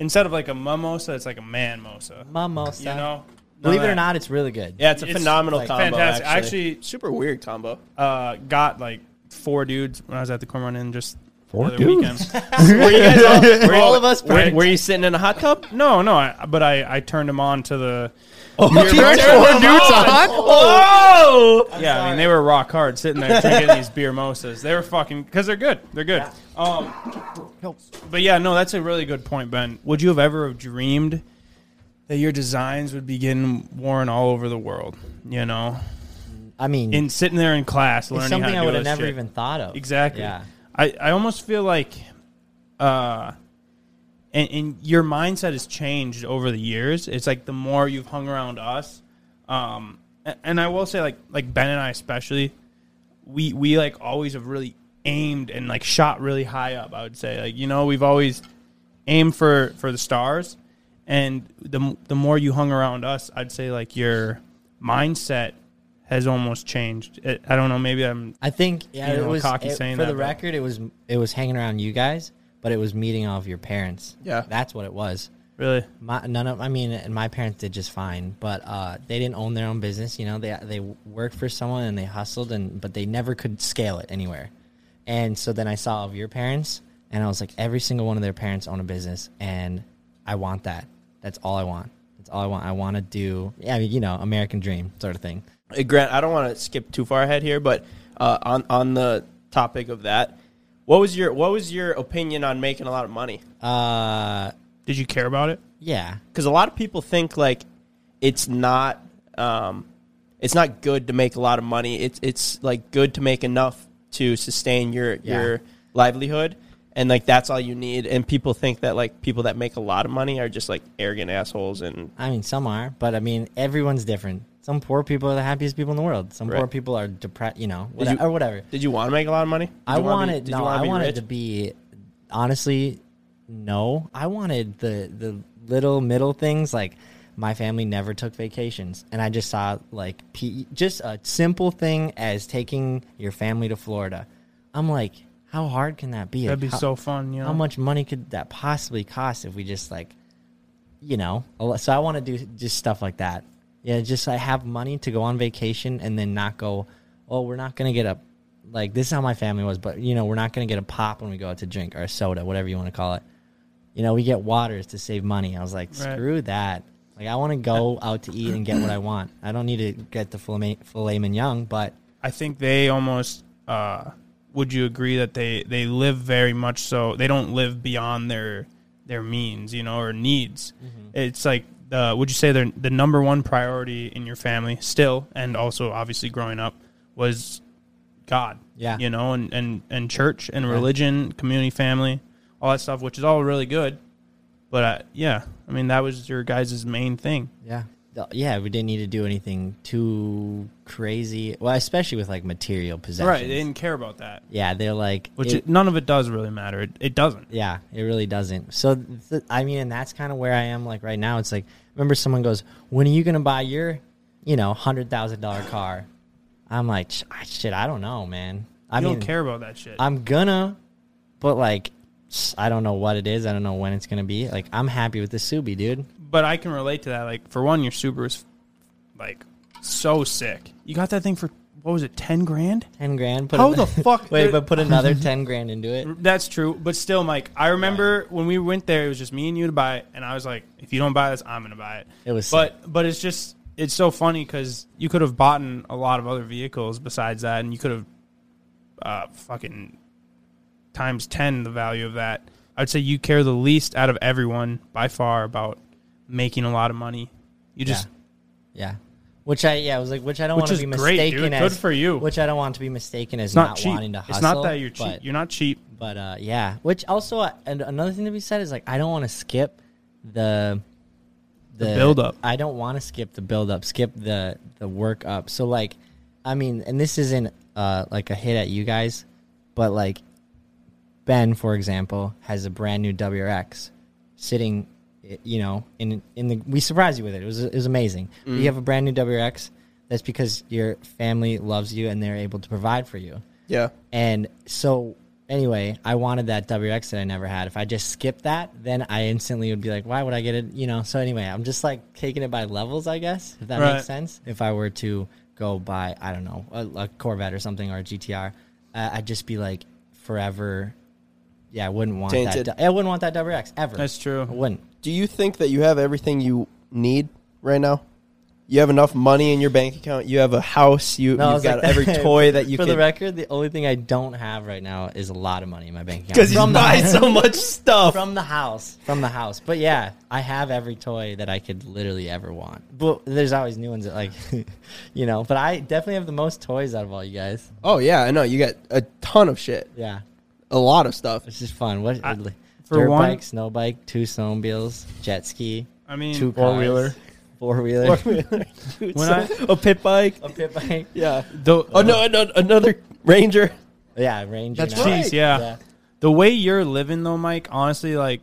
instead of like a mimosa, it's like a man mosa. Mimosa. You know, Believe it or not, it's really good. Yeah, it's a It's, phenomenal like, combo. fantastic. I Actually. actually- super weird combo. Uh, got like four dudes when I was at the corn run and just Four the other dudes? weekend. Were you guys all, were All of us Were, were you sitting in a hot tub? no, no, I, but I I turned them on to the. You turned four dudes on? Oh! Yeah, I mean they were rock hard sitting there drinking these beer mosas. They were fucking because they're good. They're good. Um, but yeah, no, that's a really good point, Ben. Would you have ever have dreamed that your designs would be getting worn all over the world? You know, I mean, in sitting there in class learning it's something how I to would have this never shit. even thought of. Exactly. Yeah. I, I almost feel like uh and, and your mindset has changed over the years. It's like the more you've hung around us. Um a- and I will say like like Ben and I especially, we we like always have really aimed and like shot really high up, I would say. Like, you know, we've always aimed for for the stars and the the more you hung around us, I'd say like your mindset has almost changed. It, I don't know, maybe I'm I think yeah, You it was cocky it- saying for that, the but- record. It was it was hanging around you guys, but it was meeting all of your parents. Yeah. that's what it was. really My, none of I mean, and my parents did just fine, but uh, they didn't own their own business. You know, they they worked for someone and they hustled, and but they never could scale it anywhere. And so then I saw all of your parents, and I was like, every single one of their parents own a business, and I want that. That's all I want. That's all I want. I want to do. Yeah, I mean, you know, American dream sort of thing. Grant, I don't want to skip too far ahead here, but uh, on on the topic of that, what was your what was your opinion on making a lot of money? Uh, Did you care about it? yeah, Because a lot of people think like it's not um, it's not good to make a lot of money. It's it's like good to make enough to sustain your Yeah. your livelihood, and like that's all you need. And people think that like people that make a lot of money are just like arrogant assholes and I mean, some are, but I mean, everyone's different. Some poor people are the happiest people in the world. Some poor Right. people are depressed, you know, Did whatever, you- or whatever. Did you want to make a lot of money? Did I you wanna be- wanted did you no, wanna I be wanted rich? to be honestly no. I wanted the the little middle things like my family never took vacations and I just saw like P, just a simple thing as taking your family to Florida. I'm like, how hard can that be? That'd be how- so fun, you know. How much money could that possibly cost if we just like, you know? a lo- So I want to do just stuff like that. Yeah, just I have money to go on vacation and then not go. Oh, we're not gonna get a like this is how my family was, but you know we're not gonna get a pop when we go out to drink or a soda, whatever you want to call it. You know, we get waters to save money. I was like, Right. screw that. Like I want to go out to eat and get what I want. I don't need to get the filet, filet mignon, but I think they almost. Uh, would you agree that they they live very much so? They don't live beyond their their means, you know, or needs. Mm-hmm. It's like. Uh, would you say they're the number one priority in your family still, and also obviously growing up, was God? Yeah. you know, and and and church and religion, community, family, all that stuff, which is all really good. But uh, yeah, I mean that was your guys' main thing. Yeah. Yeah, we didn't need to do anything too crazy. Well, especially with like material possessions. Right, they didn't care about that. Yeah, they're like Which it- it, none of it does really matter. It, it doesn't. yeah, it really doesn't. So th- I mean, and that's kind of where I am like right now. It's like remember someone goes, "When are you going to buy your, you know, $100,000 car?" I'm like, "Shit, I don't know, man." I I mean, don't care about that shit. I'm gonna, but like I don't know what it is. I don't know when it's going to be. Like I'm happy with the Subi, dude. But I can relate to that. Like for one, your Subaru is like so sick. You got that thing for what was it, ten grand? Ten grand. Put How an- the fuck? Wait, but put another ten grand into it. That's true, but still, Mike. I remember when we went there, it was just me and you to buy it, and I was like, "If you don't buy this, I'm gonna buy it." It was but but it's just it's so funny because you could have bought in a lot of other vehicles besides that, and you could have uh, fucking times ten the value of that. I'd say you care the least out of everyone by far about making a lot of money. You just Yeah. Which I yeah, I was like which I don't want to be great, mistaken dude. as Good for you. Which I don't want to be mistaken as it's not not, wanting to hustle. It's not that you're cheap. but- You're not cheap. But uh, yeah, which also uh, and another thing to be said is like I don't want to skip the The build-up. I don't want to skip the build up, skip the the work up. So like, I mean, and this isn't uh like a hit at you guys, but like Ben, for example, has a brand new WRX sitting, you know, in in the we surprised you with it. It was it was amazing. Mm. You have a brand new WRX. That's because your family loves you and they're able to provide for you. Yeah. And so anyway, I wanted that WRX that I never had. If I just skipped that, then I instantly would be like, why would I get it? You know. So anyway, I'm just like taking it by levels, I guess, if that Right. makes sense. If I were to go buy, I don't know, a, a Corvette or something or a GTR, uh, I'd just be like forever. Yeah, I wouldn't want Tainted. that. I wouldn't want that WRX ever. That's true. I wouldn't. Do you think that you have everything you need right now? You have enough money in your bank account. You have a house. You, No, I you've was got like- every toy that you For can. the record, the only thing I don't have right now is a lot of money in my bank account. Because you From the buy so much stuff. from the house from the house but yeah i have every toy that i could literally ever want but there's always new ones that like you know but i definitely have the most toys out of all you guys oh yeah, I know. You got a ton of shit. yeah A lot of stuff. it's just fun what I- dirt for one- bike snow bike two snowmobiles jet ski I mean, two four-wheeler. four wheeler When I a pit bike. a pit bike Yeah. the, Oh no, uh, ano- another Ranger. yeah ranger That's now. right. Jeez, yeah. Yeah. The way you're living though, Mike, honestly, like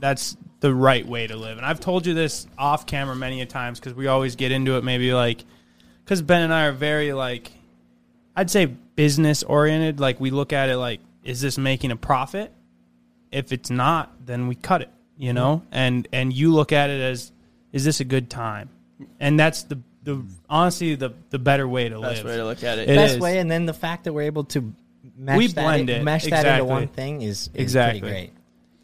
that's the right way to live. And I've told you this off camera many a times because we always get into it. Maybe like because Ben and I are very like I'd say business oriented. Like we look at it like, is this making a profit? If it's not, then we cut it. You know, mm-hmm. and and you look at it as, is this a good time? And that's the the honestly the the better way to Best live. way to look at it. It best is. way and then the fact that we're able to mesh We that blend in- it. mesh that into one thing is, is Exactly. pretty great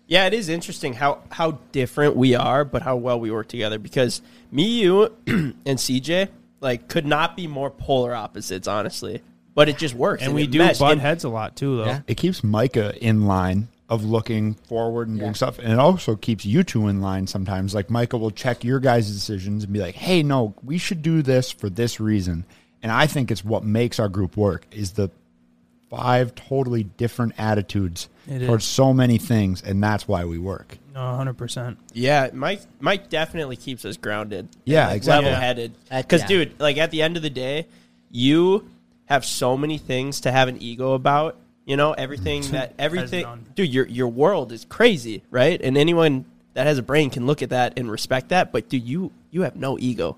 Yeah, it is interesting how how different we are, but how well we work together. Because me, you, and CJ like could not be more polar opposites, honestly. But it just works, and we do meshed. butt And- heads a lot too, though. Yeah. It keeps Micah in line of looking forward and doing stuff. And it also keeps you two in line sometimes. Like Micah will check your guys' decisions and be like, hey, no, we should do this for this reason. And I think it's what makes our group work is the five totally different attitudes It towards is. so many things. And that's why we work. No, hundred percent. Yeah, Mike. Mike definitely keeps us grounded. Yeah, like, exactly. level-headed. Because, yeah. dude, like at the end of the day, you have so many things to have an ego about. You know, everything that everything, dude. Your your world is crazy, right? And anyone that has a brain can look at that and respect that. But dude, you you have no ego.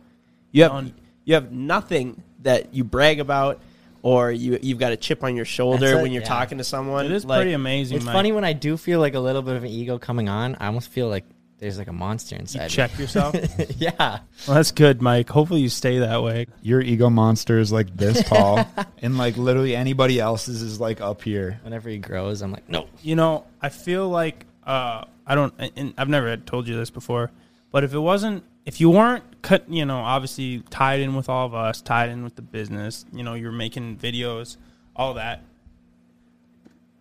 You have None. you have nothing that you brag about. Or you you've got a chip on your shoulder That's it, when you're yeah. talking to someone. It is Like, pretty amazing. It's Mike. funny when I do feel like a little bit of an ego coming on. I almost feel like there's like a monster inside. You me. check yourself. yeah. well, that's good, Mike. Hopefully, you stay that way. Your ego monster is like this tall. and like literally anybody else's is like up here. Whenever he grows, I'm like, no. You know, I feel like uh, I don't. And I've never told you this before, but if it wasn't, if you weren't cut, you know, obviously tied in with all of us, tied in with the business, you know, you're making videos, all that.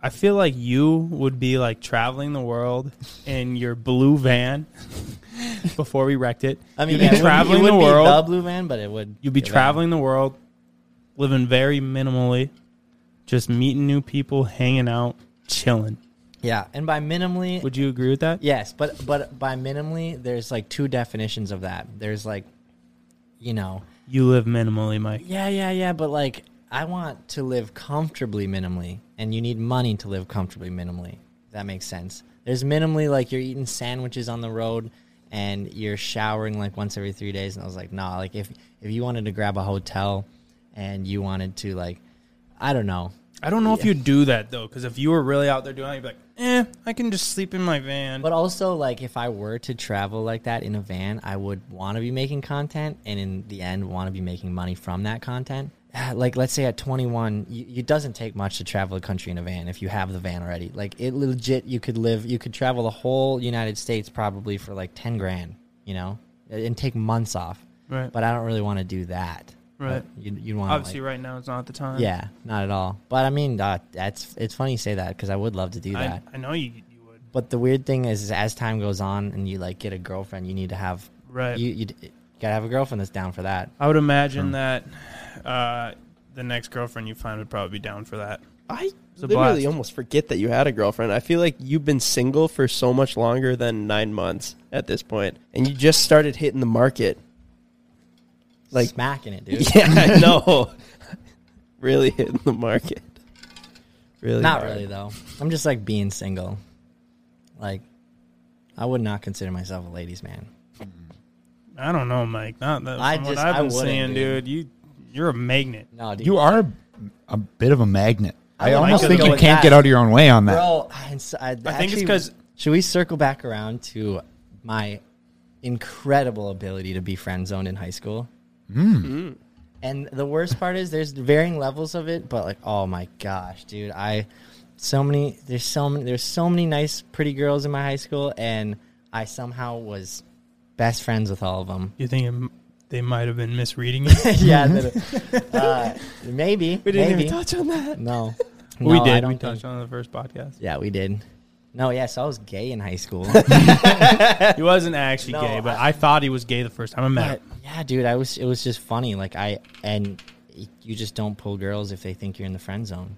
I feel like you would be like traveling the world in your blue van before we wrecked it. I mean, you'd yeah, be it wouldn't- traveling it the wouldn't be world. the blue van, but it would. You'd be a van. traveling the world, living very minimally, just meeting new people, hanging out, chilling. Yeah, and by minimally, Would you agree with that? yes, but but by minimally, there's like two definitions of that. There's like, you know, You live minimally, Mike. yeah, yeah, yeah, but like, I want to live comfortably minimally, and you need money to live comfortably minimally. That makes sense. There's minimally like you're eating sandwiches on the road, and you're showering like once every three days. And I was like, nah, like if if you wanted to grab a hotel, and you wanted to like, I don't know, I don't know if you'd do that though, because if you were really out there doing it, you'd be like, eh, I can just sleep in my van. But also, like, if I were to travel like that in a van, I would want to be making content, and in the end, want to be making money from that content. Like, let's say at 21, you, it doesn't take much to travel a country in a van if you have the van already. Like, it legit, you could live, you could travel the whole United States probably for like 10 grand, you know, and take months off. Right. But I don't really want to do that. Right. But You, you want to Obviously, right now it's not the time. Yeah, not at all. But I mean, uh, that's it's funny you say that because I would love to do that. I know you. you would. But the weird thing is, is, as time goes on and you like get a girlfriend, you need to have Right. You, you gotta have a girlfriend that's down for that. I would imagine that uh, the next girlfriend you find would probably be down for that. I literally blast. almost forget that you had a girlfriend. I feel like you've been single for so much longer than nine months at this point, and you just started hitting the market. Like smacking it, dude. Yeah, I know. really hitting the market. Really, Not hard. really though. I'm just like being single. Like, I would not consider myself a ladies' man. I don't know, Mike. Not that. I from what I've I been wouldn't, seeing, dude. dude. You you're a magnet. No, dude. You are a bit of a magnet. I, would almost like to think go you with can't that. get out of your own way on that. Bro, I, I, I think it's actually- 'cause- Should we circle back around to my incredible ability to be friend zoned in high school? Mm. And the worst part is there's varying levels of it, but like, oh my gosh, dude, I so many there's so many there's so many nice pretty girls in my high school, and I somehow was best friends with all of them. You think it, they might have been misreading you? yeah, that- uh, maybe We didn't maybe. even touch on that. No, we No, I did. We think- touched on the first podcast. Yeah, we did. No, yeah, so I was gay in high school. he wasn't actually No, gay, but I- I, thought he was gay the first time I met him. yeah, dude, I was. It was just funny. Like I and you just don't pull girls if they think you're in the friend zone,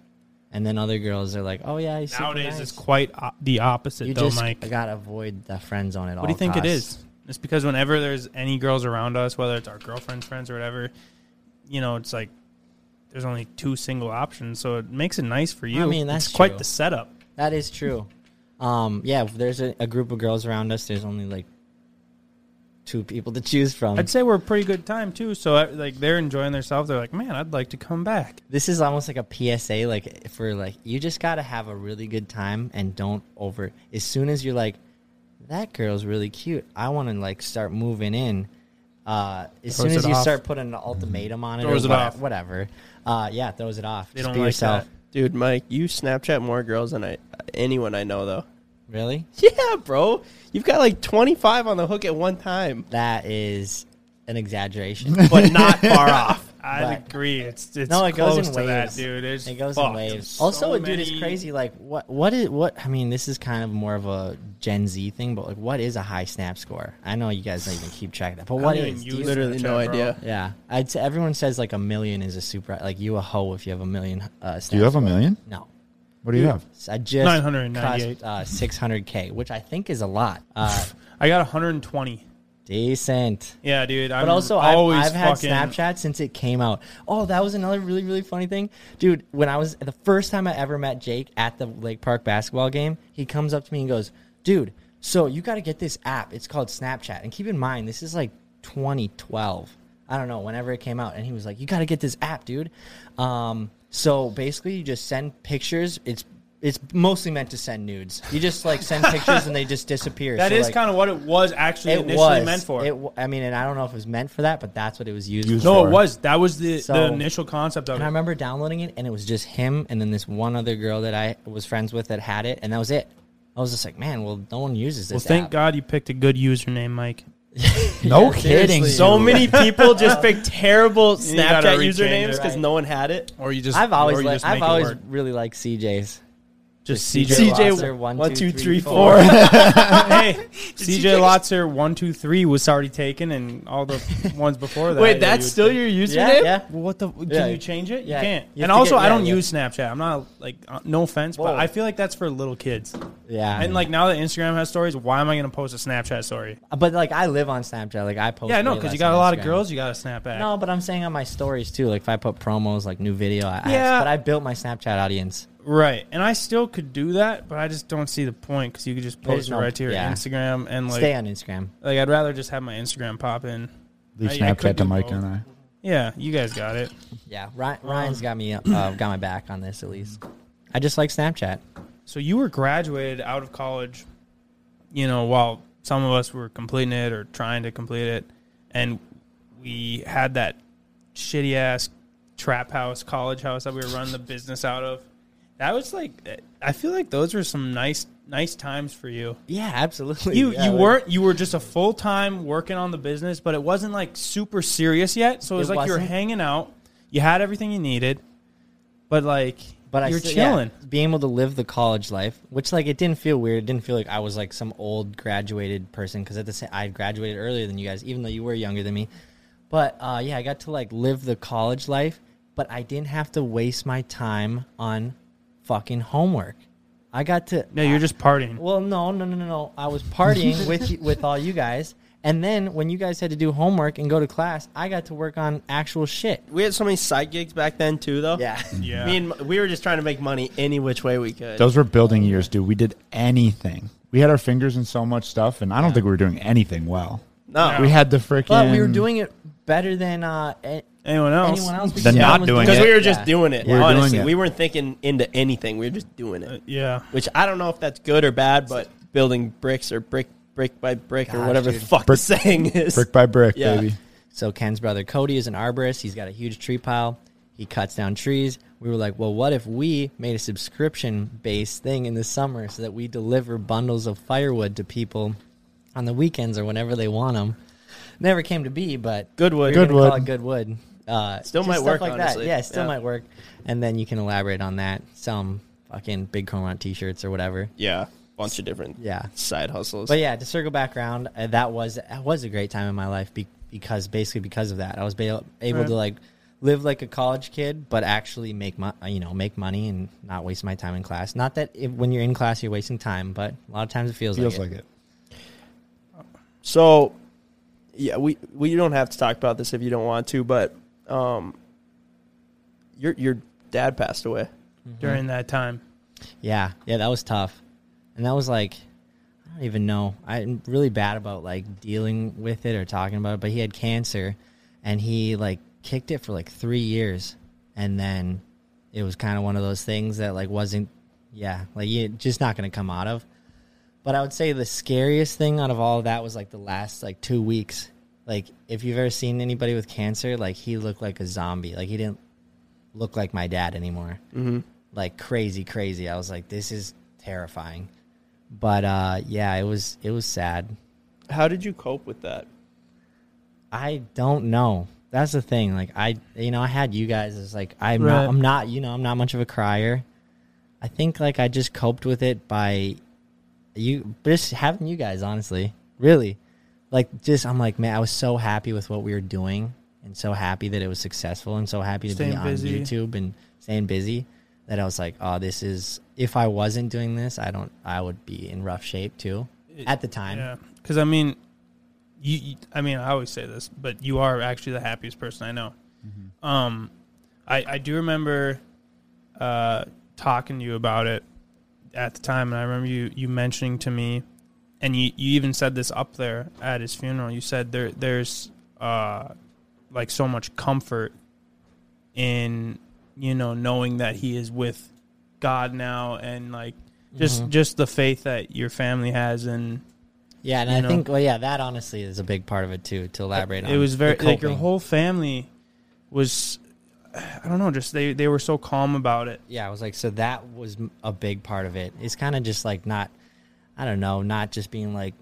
and then other girls are like, "Oh yeah, Nowadays, nice. it's quite o- the opposite, You though, just Mike. gotta avoid the friend zone at all. What do you think it costs. is? It's because whenever there's any girls around us, whether it's our girlfriends, friends, or whatever, you know, it's like there's only two single options, so it makes it nice for you. I mean, that's it's quite true. the setup. That is true. Um, yeah, if there's a, a group of girls around us. There's only like two people to choose from. I'd say we're a pretty good time too. So uh, like they're enjoying themselves. They're like, man, I'd like to come back. this is almost like a PSA, like for like you just gotta have a really good time and don't over. As soon as you're like, that girl's really cute, I want to like start moving in. Uh, as Throws soon as it you off. start putting an ultimatum on it, Throws or it what- off. whatever. Uh, yeah, throws it off. They Just don't be like yourself. Dude, Mike, you Snapchat more girls than I anyone I know though. Really? Yeah, bro. You've got like 25 on the hook at one time, That is an exaggeration. but not far off. I'd But- agree. It's it's no, it goes in to waves, that, dude. It's it goes fucked. in waves. So Also, dude, it's crazy. Like, what, what is what? I mean, this is kind of more of a Gen Z thing, but like, what is a high snap score? I know you guys don't even keep track of that, but I what don't is? you- Literally no bro. idea. yeah, I'd say everyone says like a million is a super. Like, you a hoe if you have a million. Uh, Do you have a million? No. What do you have? I just 998. crossed, uh, 600k, which I think is a lot. Uh, I got 120. Decent. Yeah, dude. I'm But also, I've, always I've had fucking, Snapchat since it came out. Oh, that was another really, really funny thing, dude. When I was the first time I ever met Jake at the Lake Park basketball game, he comes up to me and goes, "Dude, so you got to get this app. It's called Snapchat. And keep in mind, this is like 2012. I don't know, whenever it came out. And he was like, "You got to get this app, dude." Um, so basically, you just send pictures. It's it's mostly meant to send nudes. You just like send pictures and they just disappear. That So, is like, kind of what it was actually it initially was meant for. It, w- I mean, and I don't know if it was meant for that, but that's what it was used, Used for. no, for. it was. That was the, So- the initial concept of And I remember downloading it, and it was just him, and then this one other girl that I was friends with that had it, and that was it. I was just like, man, well, no one uses this. Well, thank app. God you picked a good username, Mike. No Yeah, kidding. So many people just pick terrible Snapchat usernames because Right. no one had it. Or you just I've always or like, just I've always really liked CJ's. Just CJ CJ. CJ Lotzer, one, one, two, two, three, three, four. hey, CJ Lotzer one two three was already taken, and all the ones before that. Wait, that's still take. your username? yeah. Well, what the? Can Yeah. you change it? Yeah. You can't. You and also, get- I don't yeah, yeah. use Snapchat. I'm not like uh, no offense, Whoa. but I feel like that's for little kids. Yeah, And like now that Instagram has stories, why am I going to post a Snapchat story? but like I live on Snapchat. Like I post. yeah, I know because you got a on lot of girls. You got to snap back. No, but I'm saying on my stories too. Like if I put promos, like new video, I, I Yeah. but I built my Snapchat audience. Right, and I still could do that, but I just don't see the point because you could just There's post it no- right to your yeah. Instagram and like, Stay on Instagram. like I'd rather just have my Instagram pop in. Leave I- I Snapchat to do Mike both. and I. Yeah, you guys got it. Yeah, Ryan, Ryan's got me uh, got my back on this at least. I just like Snapchat. So you were graduated out of college, you know, while some of us were completing it or trying to complete it, and we had that shitty ass trap house, college house that we were running the business out of. That was like, I feel like those were some nice, nice times for you. Yeah, absolutely. You Yeah, you like- weren't you were just a full time working on the business, but it wasn't like super serious yet. So it was It like you were hanging out. You had everything you needed, but like, But you're still- yeah, chilling. being able to live the college life, which like it didn't feel weird. It didn't feel like I was like some old graduated person because at the same I graduated earlier than you guys, even though you were younger than me. But uh, yeah, I got to like live the college life, but I didn't have to waste my time on fucking homework. I got to. No, you're just partying. Well, no, no, no, no, no. I was partying with you, with all you guys, and then when you guys had to do homework and go to class, I got to work on actual shit. We had so many side gigs back then too, though. Yeah. Yeah. Me and we were just trying to make money any which way we could. Those were building years, dude. We did anything. We had our fingers in so much stuff, and I don't think we were doing anything well. no, We had the freaking. But we were doing it better than uh, a- Anyone else? anyone else. Than because not everyone was doing because it. we were just Yeah. doing it. We were doing honestly, it. we weren't thinking into anything. We were just doing it. Yeah. Which I don't know if that's good or bad, but building bricks or brick brick by brick or Gosh, whatever dude. the fuck Brick- the saying is. brick by brick, Yeah. baby. So Ken's brother Cody is an arborist. He's got a huge tree pile. He cuts down trees. We were like, well, what if we made a subscription based thing in the summer so that we deliver bundles of firewood to people on the weekends or whenever they want them? Never came to be, but Goodwood. we're gonna Goodwood. Call it Goodwood. Uh, Still might stuff work, like honestly. that. Yeah, still Yeah. might work. And then you can elaborate on that. Some fucking big Cormorant t-shirts or whatever. Yeah, bunch of different Yeah. side hustles. But yeah, to circle back around, uh, that was that was a great time in my life be- because basically because of that, I was ba- able Right. to like live like a college kid, but actually make mo- you know make money and not waste my time in class. Not that if, when you're in class you're wasting time, but a lot of times it feels, Feels like, like it. it. So, yeah, we we don't have to talk about this if you don't want to, but um, your your dad passed away. During that time. Yeah, yeah, that was tough, and that was like I don't even know. I'm really bad about like dealing with it or talking about it. But he had cancer, and he like kicked it for like three years, and then it was kind of one of those things that like wasn't, yeah, like you just not gonna come out of. But I would say the scariest thing out of all of that was like the last like two weeks. Like if you've ever seen anybody with cancer, like he looked like a zombie. Like he didn't look like my dad anymore. Mm-hmm. Like crazy, crazy. I was like, this is terrifying. But uh, yeah, it was it was sad. How did you cope with that? I don't know. That's the thing. Like I, you know, I had you guys It's like I'm Right. not. I'm not. You know, I'm not much of a crier. I think like I just coped with it by you, just having you guys. Honestly, really, like just I'm like man, I was so happy with what we were doing and so happy that it was successful and so happy to Staying be on busy. YouTube and staying busy that I was like, oh, this is. If I wasn't doing this, I don't. I would be in rough shape too. At the time, Yeah. Because, I mean, you, you, I mean, I always say this, but you are actually the happiest person I know. Um, I, I do remember uh, talking to you about it at the time, and I remember you, you mentioning to me, and you, you even said this up there at his funeral. You said there there's uh, like so much comfort in you know knowing that he is with God now, and like just just the faith that your family has, and Yeah, and I know? think well, yeah, that honestly is a big part of it too. To elaborate on, it was very like your whole family was I don't know, just they they were so calm about it. Yeah, I was like, so that was a big part of it. It's kind of just like not, I don't know, not just being like,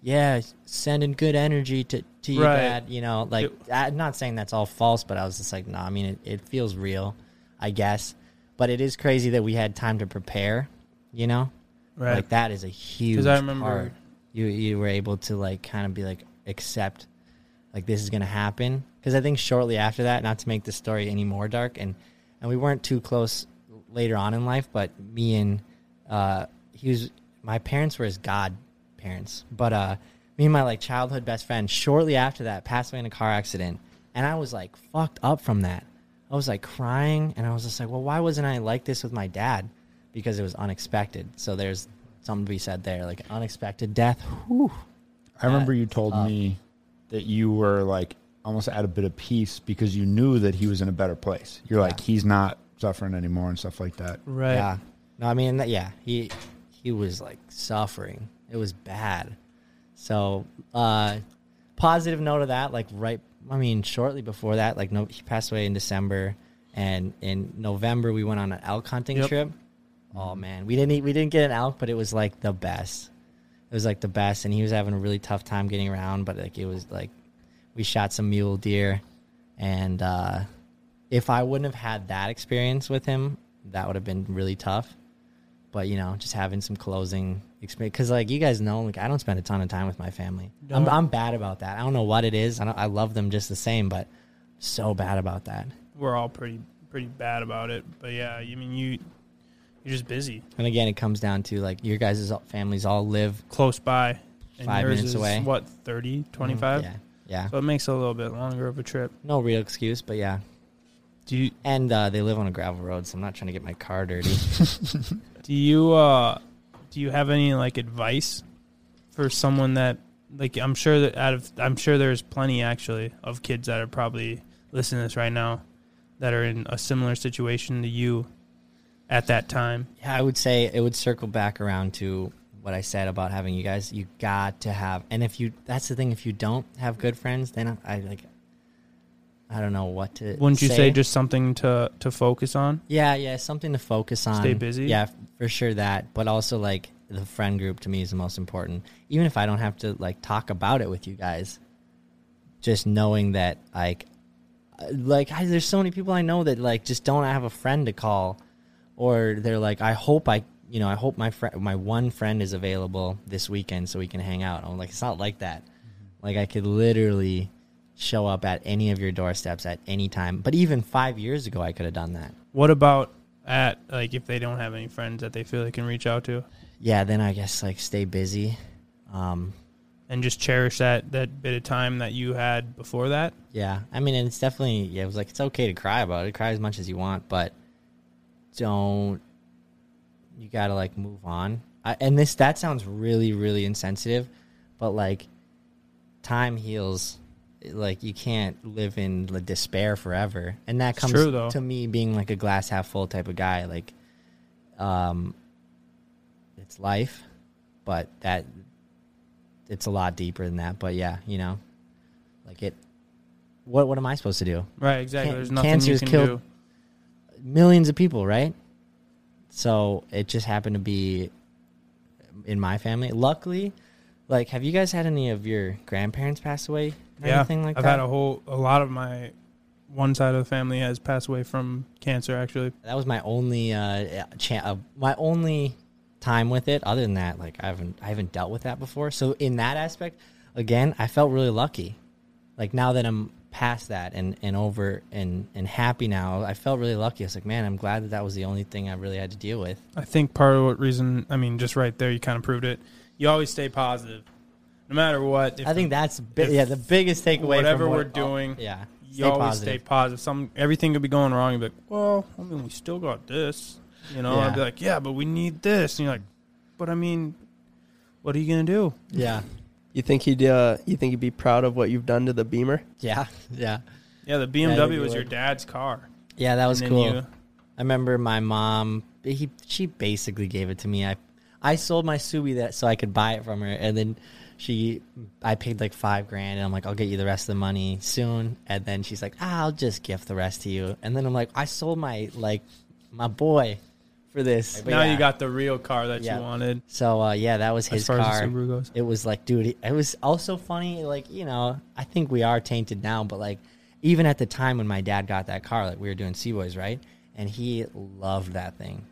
yeah, sending good energy to to your Right. dad. You know, like I'm not saying that's all false, but I was just like, no, I mean, it, it feels real, I guess. But it is crazy that we had time to prepare. You know, Right. like that is a huge. I remember- part. you you were able to like kind of be like accept like this is gonna happen because I think shortly after that, not to make the story any more dark, and and we weren't too close later on in life, but me and uh, he was my parents were his godparents, but uh, me and my like childhood best friend shortly after that passed away in a car accident, and I was like fucked up from that. I was like crying, and I was just like, well, why wasn't I like this with my dad? Because it was unexpected. So there's something to be said there, like unexpected death. Whew. I remember you told me that you were like almost at a bit of peace because you knew that he was in a better place. You're like, he's not suffering anymore and stuff like that. Right. Yeah. No, I mean, yeah, he he was like suffering. It was bad. So, uh, positive note of that, like right, I mean, shortly before that, like no, he passed away in December, and in November we went on an elk hunting Yep. trip. Oh man, we didn't eat, we didn't get an elk, but it was like the best. It was like the best, and he was having a really tough time getting around, but like it was like we shot some mule deer, and uh, if I wouldn't have had that experience with him, that would have been really tough. But you know, just having some closing experience, because like you guys know, like I don't spend a ton of time with my family. I'm, I'm bad about that. I don't know what it is. I, don't, I love them just the same, but so bad about that. We're all pretty pretty bad about it, but yeah, I mean you you're just busy, And again, it comes down to like your guys' families all live close by, and Five minutes away. What 30, 25? Yeah, yeah. So it makes it a little bit longer of a trip. No real excuse, but yeah. Do you And uh, they live on a gravel road, so I'm not trying to get my car dirty. do you uh do you have any like advice for someone that like I'm sure that out of I'm sure there's plenty actually of kids that are probably listening to this right now that are in a similar situation to you at that time. Yeah, I would say it would circle back around to what I said about having you guys. You got to have, and if you, that's the thing. If you don't have good friends, then I, I like, I don't know what to. Wouldn't you say just something to to focus on? Yeah, yeah, something to focus on. Stay busy? Yeah, for sure that. But also like the friend group to me is the most important. Even if I don't have to like talk about it with you guys, just knowing that like, uh, like I, there's so many people I know that like just don't have a friend to call, or they're like, I hope I, you know, I hope my friend, my one friend is available this weekend so we can hang out. I'm like, it's not like that. Like I could literally show up at any of your doorsteps at any time. But even five years ago, I could have done that. What about at like if they don't have any friends that they feel they can reach out to yeah, then I guess like stay busy. Um, and just cherish that that bit of time that you had before that? yeah, I mean, and it's definitely yeah. It was like it's okay to cry about it. Cry as much as you want, but don't. You gotta like move on. I, and this that sounds really really insensitive, but like, time heals. Like you can't live in the despair forever, and that comes true, to me being like a glass half full type of guy. Like, um, it's life, but that it's a lot deeper than that. But yeah, you know, like it. What what am I supposed to do? Right, exactly. Can- There's nothing cancer you can killed do. millions of people, right? So it just happened to be in my family. Luckily, like, have you guys had any of your grandparents pass away? Or Yeah, anything like that? I've had a whole a lot of my one side of the family has passed away from cancer. Actually, that was my only uh, cha- uh my only time with it. Other than that, like I haven't I haven't dealt with that before. So in that aspect, again, I felt really lucky. Like now that I'm past that and and over and and happy now, I felt really lucky. I was like, man, I'm glad that that was the only thing I really had to deal with. I think part of what reason, I mean, just right there, you kind of proved it. You always stay positive, no matter what. If I think that's bi- yeah the biggest takeaway. Whatever from what- we're doing, yeah, you stay always positive. stay positive. Some everything could be going wrong. You'd be like, well, I mean, we still got this. You know, I'd be like, yeah, but we need this. And you're like, but I mean, what are you gonna do? Yeah, You think he'd uh, you think he'd be proud of what you've done to the Beamer? yeah, yeah, Yeah, the Yeah, I think BMW you was your dad's car. yeah. That was And cool. you- I remember my mom. He she basically gave it to me. I I sold my Subi that so I could buy it from her, and then she I paid like five grand, and I'm like, I'll get you the rest of the money soon. And then she's like, ah, I'll just gift the rest to you. And then I'm like, I sold my like my boy for this. But now yeah. you got the real car that Yeah. you wanted. So uh, yeah, that was As his far as the car. Subaru goes. It was like, dude, it was also funny. Like you know, I think we are tainted now, but like even at the time when my dad got that car, like we were doing Cboys, right? And he loved that thing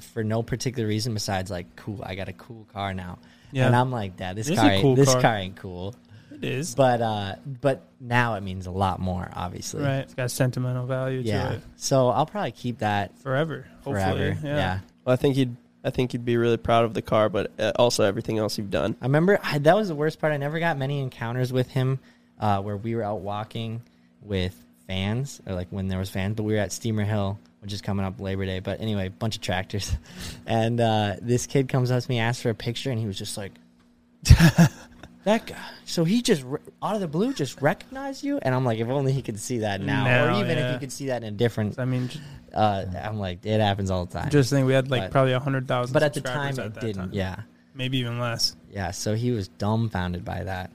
for no particular reason besides like, cool, I got a cool car now. Yeah. And I'm like, Dad, this It is car, ain't, cool this car. car ain't cool. It is, But uh, but now it means a lot more, obviously. right? It's got sentimental value to Yeah. it So I'll probably keep that forever. Hopefully, forever. yeah. yeah. Well, I think you'd I think he'd be really proud of the car, but uh, also everything else you've done. I remember I, that was the worst part. I never got many encounters with him uh, where we were out walking with fans, or like when there was fans. But we were at Steamer Hill, which is coming up Labor Day. But anyway, bunch of tractors, and uh, this kid comes up to me, asks for a picture, and he was just like, that guy. So he just out of the blue just recognized you, and I'm like, if only he could see that now, Now, or even if yeah. he could see that in a different. I mean, j- Uh, I'm like, it happens all the time. just think we had like But- probably a hundred thousand. but at the time it didn't. Time. Yeah, maybe even less. yeah. So he was dumbfounded by that.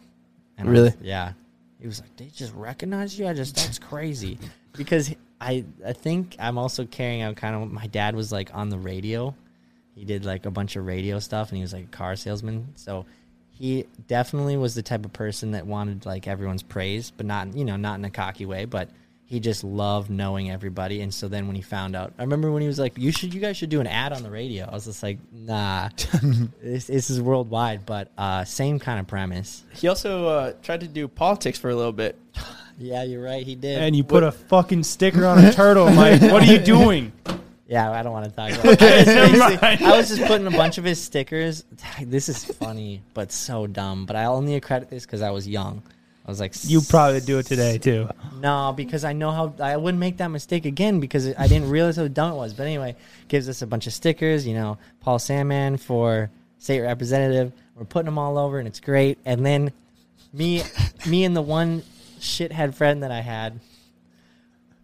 And Really? was- yeah. He was like, they just recognize you. I just that's crazy, because I I think I'm also carrying out kind of. My dad was like on the radio. He did like a bunch of radio stuff, and he was like a car salesman. So he definitely was the type of person that wanted like everyone's praise, but not you know not in a cocky way, but he just loved knowing everybody. And so then when he found out, I remember when he was like, "You should, you guys should do an ad on the radio." I was just like, "Nah, this, this is worldwide." But uh, same kind of premise. He also uh, tried to do politics for a little bit. Yeah, you're right. He did. And you put a fucking sticker on a turtle, Mike. What are you doing? Yeah, I don't want to talk about it. I, just Never basically- mind. I was just putting a bunch of his stickers. This is funny, but so dumb. But I only accredit this because I was young. I was like, You probably do it today too. No, because I know how I wouldn't make that mistake again because I didn't realize how dumb it was. But anyway, gives us a bunch of stickers. You know, Paul Sandman for state representative. We're putting them all over, and it's great. And then me, me and the one shithead friend that I had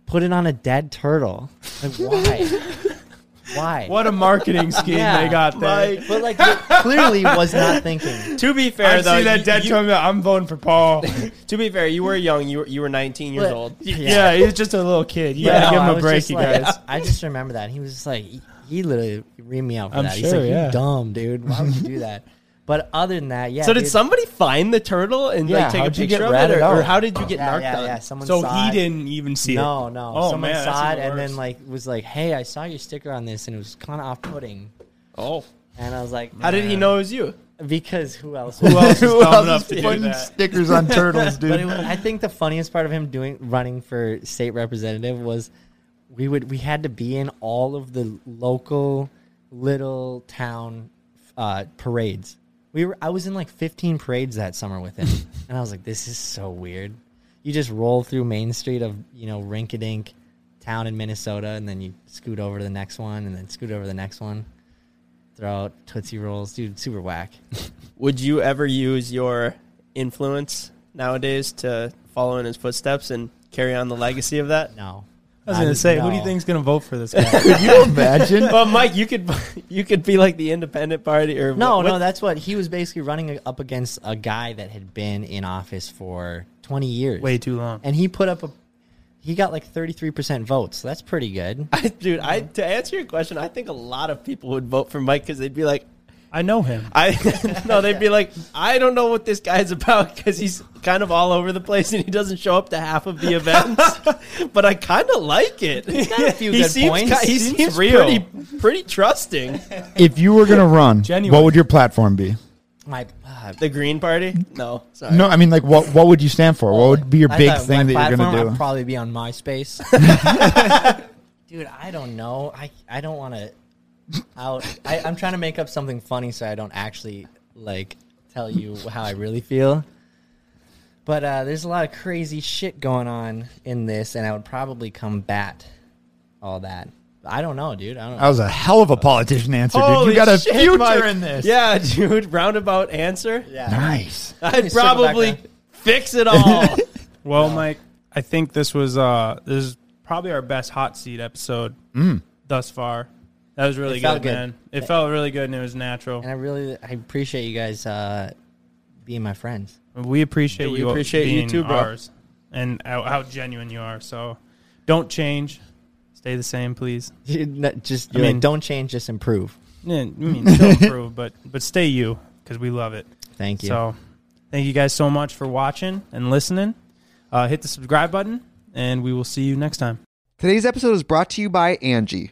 put it on a dead turtle. Like why? why? What a marketing scheme Yeah. they got there. But like, it clearly was not thinking. To be fair, I though, see that you- dead you- turtle. I'm voting for Paul. to be fair, you were young. You were you were 19 years But- old. yeah. he's just a little kid. You But gotta no, give I him a was break, just you like- guys. I just remember that he was just like he, he literally reamed me out for I'm that. He's sure, like, yeah. "You dumb dude, why would you do that?" But other than that, yeah. so did dude. somebody find the turtle and Yeah, like take a picture get of it, or, or how did you get yeah, narked yeah, on? yeah. Someone So saw he it. didn't even see No, it. no. no. Oh, Someone man, saw it that's and then worse. like was like, "Hey, I saw your sticker on this, and it was kind of off-putting." Oh, And I was like, how did he know it was you? Because who else? Who else is Who dumb else enough is to do putting that? stickers on turtles, dude? But it, was- I think the funniest part of him doing running for state representative was we would we had to be in all of the local little town uh, parades. We were I was in like 15 parades that summer with him, and I was like, this is so weird. You just roll through Main Street of you know Rinkadink town in Minnesota, and then you scoot over to the next one, and then scoot over to the next one. Throw out Tootsie Rolls, dude, super whack. Would you ever use your influence nowadays to follow in his footsteps and carry on the legacy of that? No. I was gonna say, who do you no. think's gonna vote for this guy? Could you imagine? Well, Mike, you could you could be like the independent party or No, what- no, what- that's what he was basically running up against a guy that had been in office for 20 years. Way too long. And he put up a he got like 33% votes. So that's pretty good. I, dude, I to answer your question, I think a lot of people would vote for Mike because they'd be like, I know him. I no, they'd be like, I don't know what this guy's about because he's kind of all over the place and he doesn't show up to half of the events. but I kind of like it. He's got a few he good seems points. ki- he Seems seems real. pretty pretty trusting. if you were gonna run, Genuine. what would your platform be? My uh, The Green Party? No, sorry. No, I mean like what what would you stand for? What would be your I big thought thing my that you're platform, gonna I'd do? probably be on MySpace. Dude, I don't know. I I don't want to out. I, I'm trying to make up something funny so I don't actually like tell you how I really feel. But uh, there's a lot of crazy shit going on in this, and I would probably combat all that. I don't know, dude. I don't. That was a hell of a politician answer, dude. Holy You got a shit, future Mike. in this. Yeah, dude. Roundabout answer. yeah. Nice. I'd circle back probably around. fix it all. Well, Mike, I think this was uh this is probably our best hot seat episode thus far. That was really good, good. man. It felt really good and it was natural. And I really, I appreciate you guys uh, being my friends. We appreciate Yeah, we you. appreciate you being too, bro. Ours and how, how genuine you are. So don't change. Stay the same, please. Not just, I you're like, mean- don't change, just improve. Yeah, I mean, still improve, but but stay you because we love it. Thank you. So thank you guys so much for watching and listening. Uh, hit the subscribe button, and we will see you next time. Today's episode is brought to you by Angi.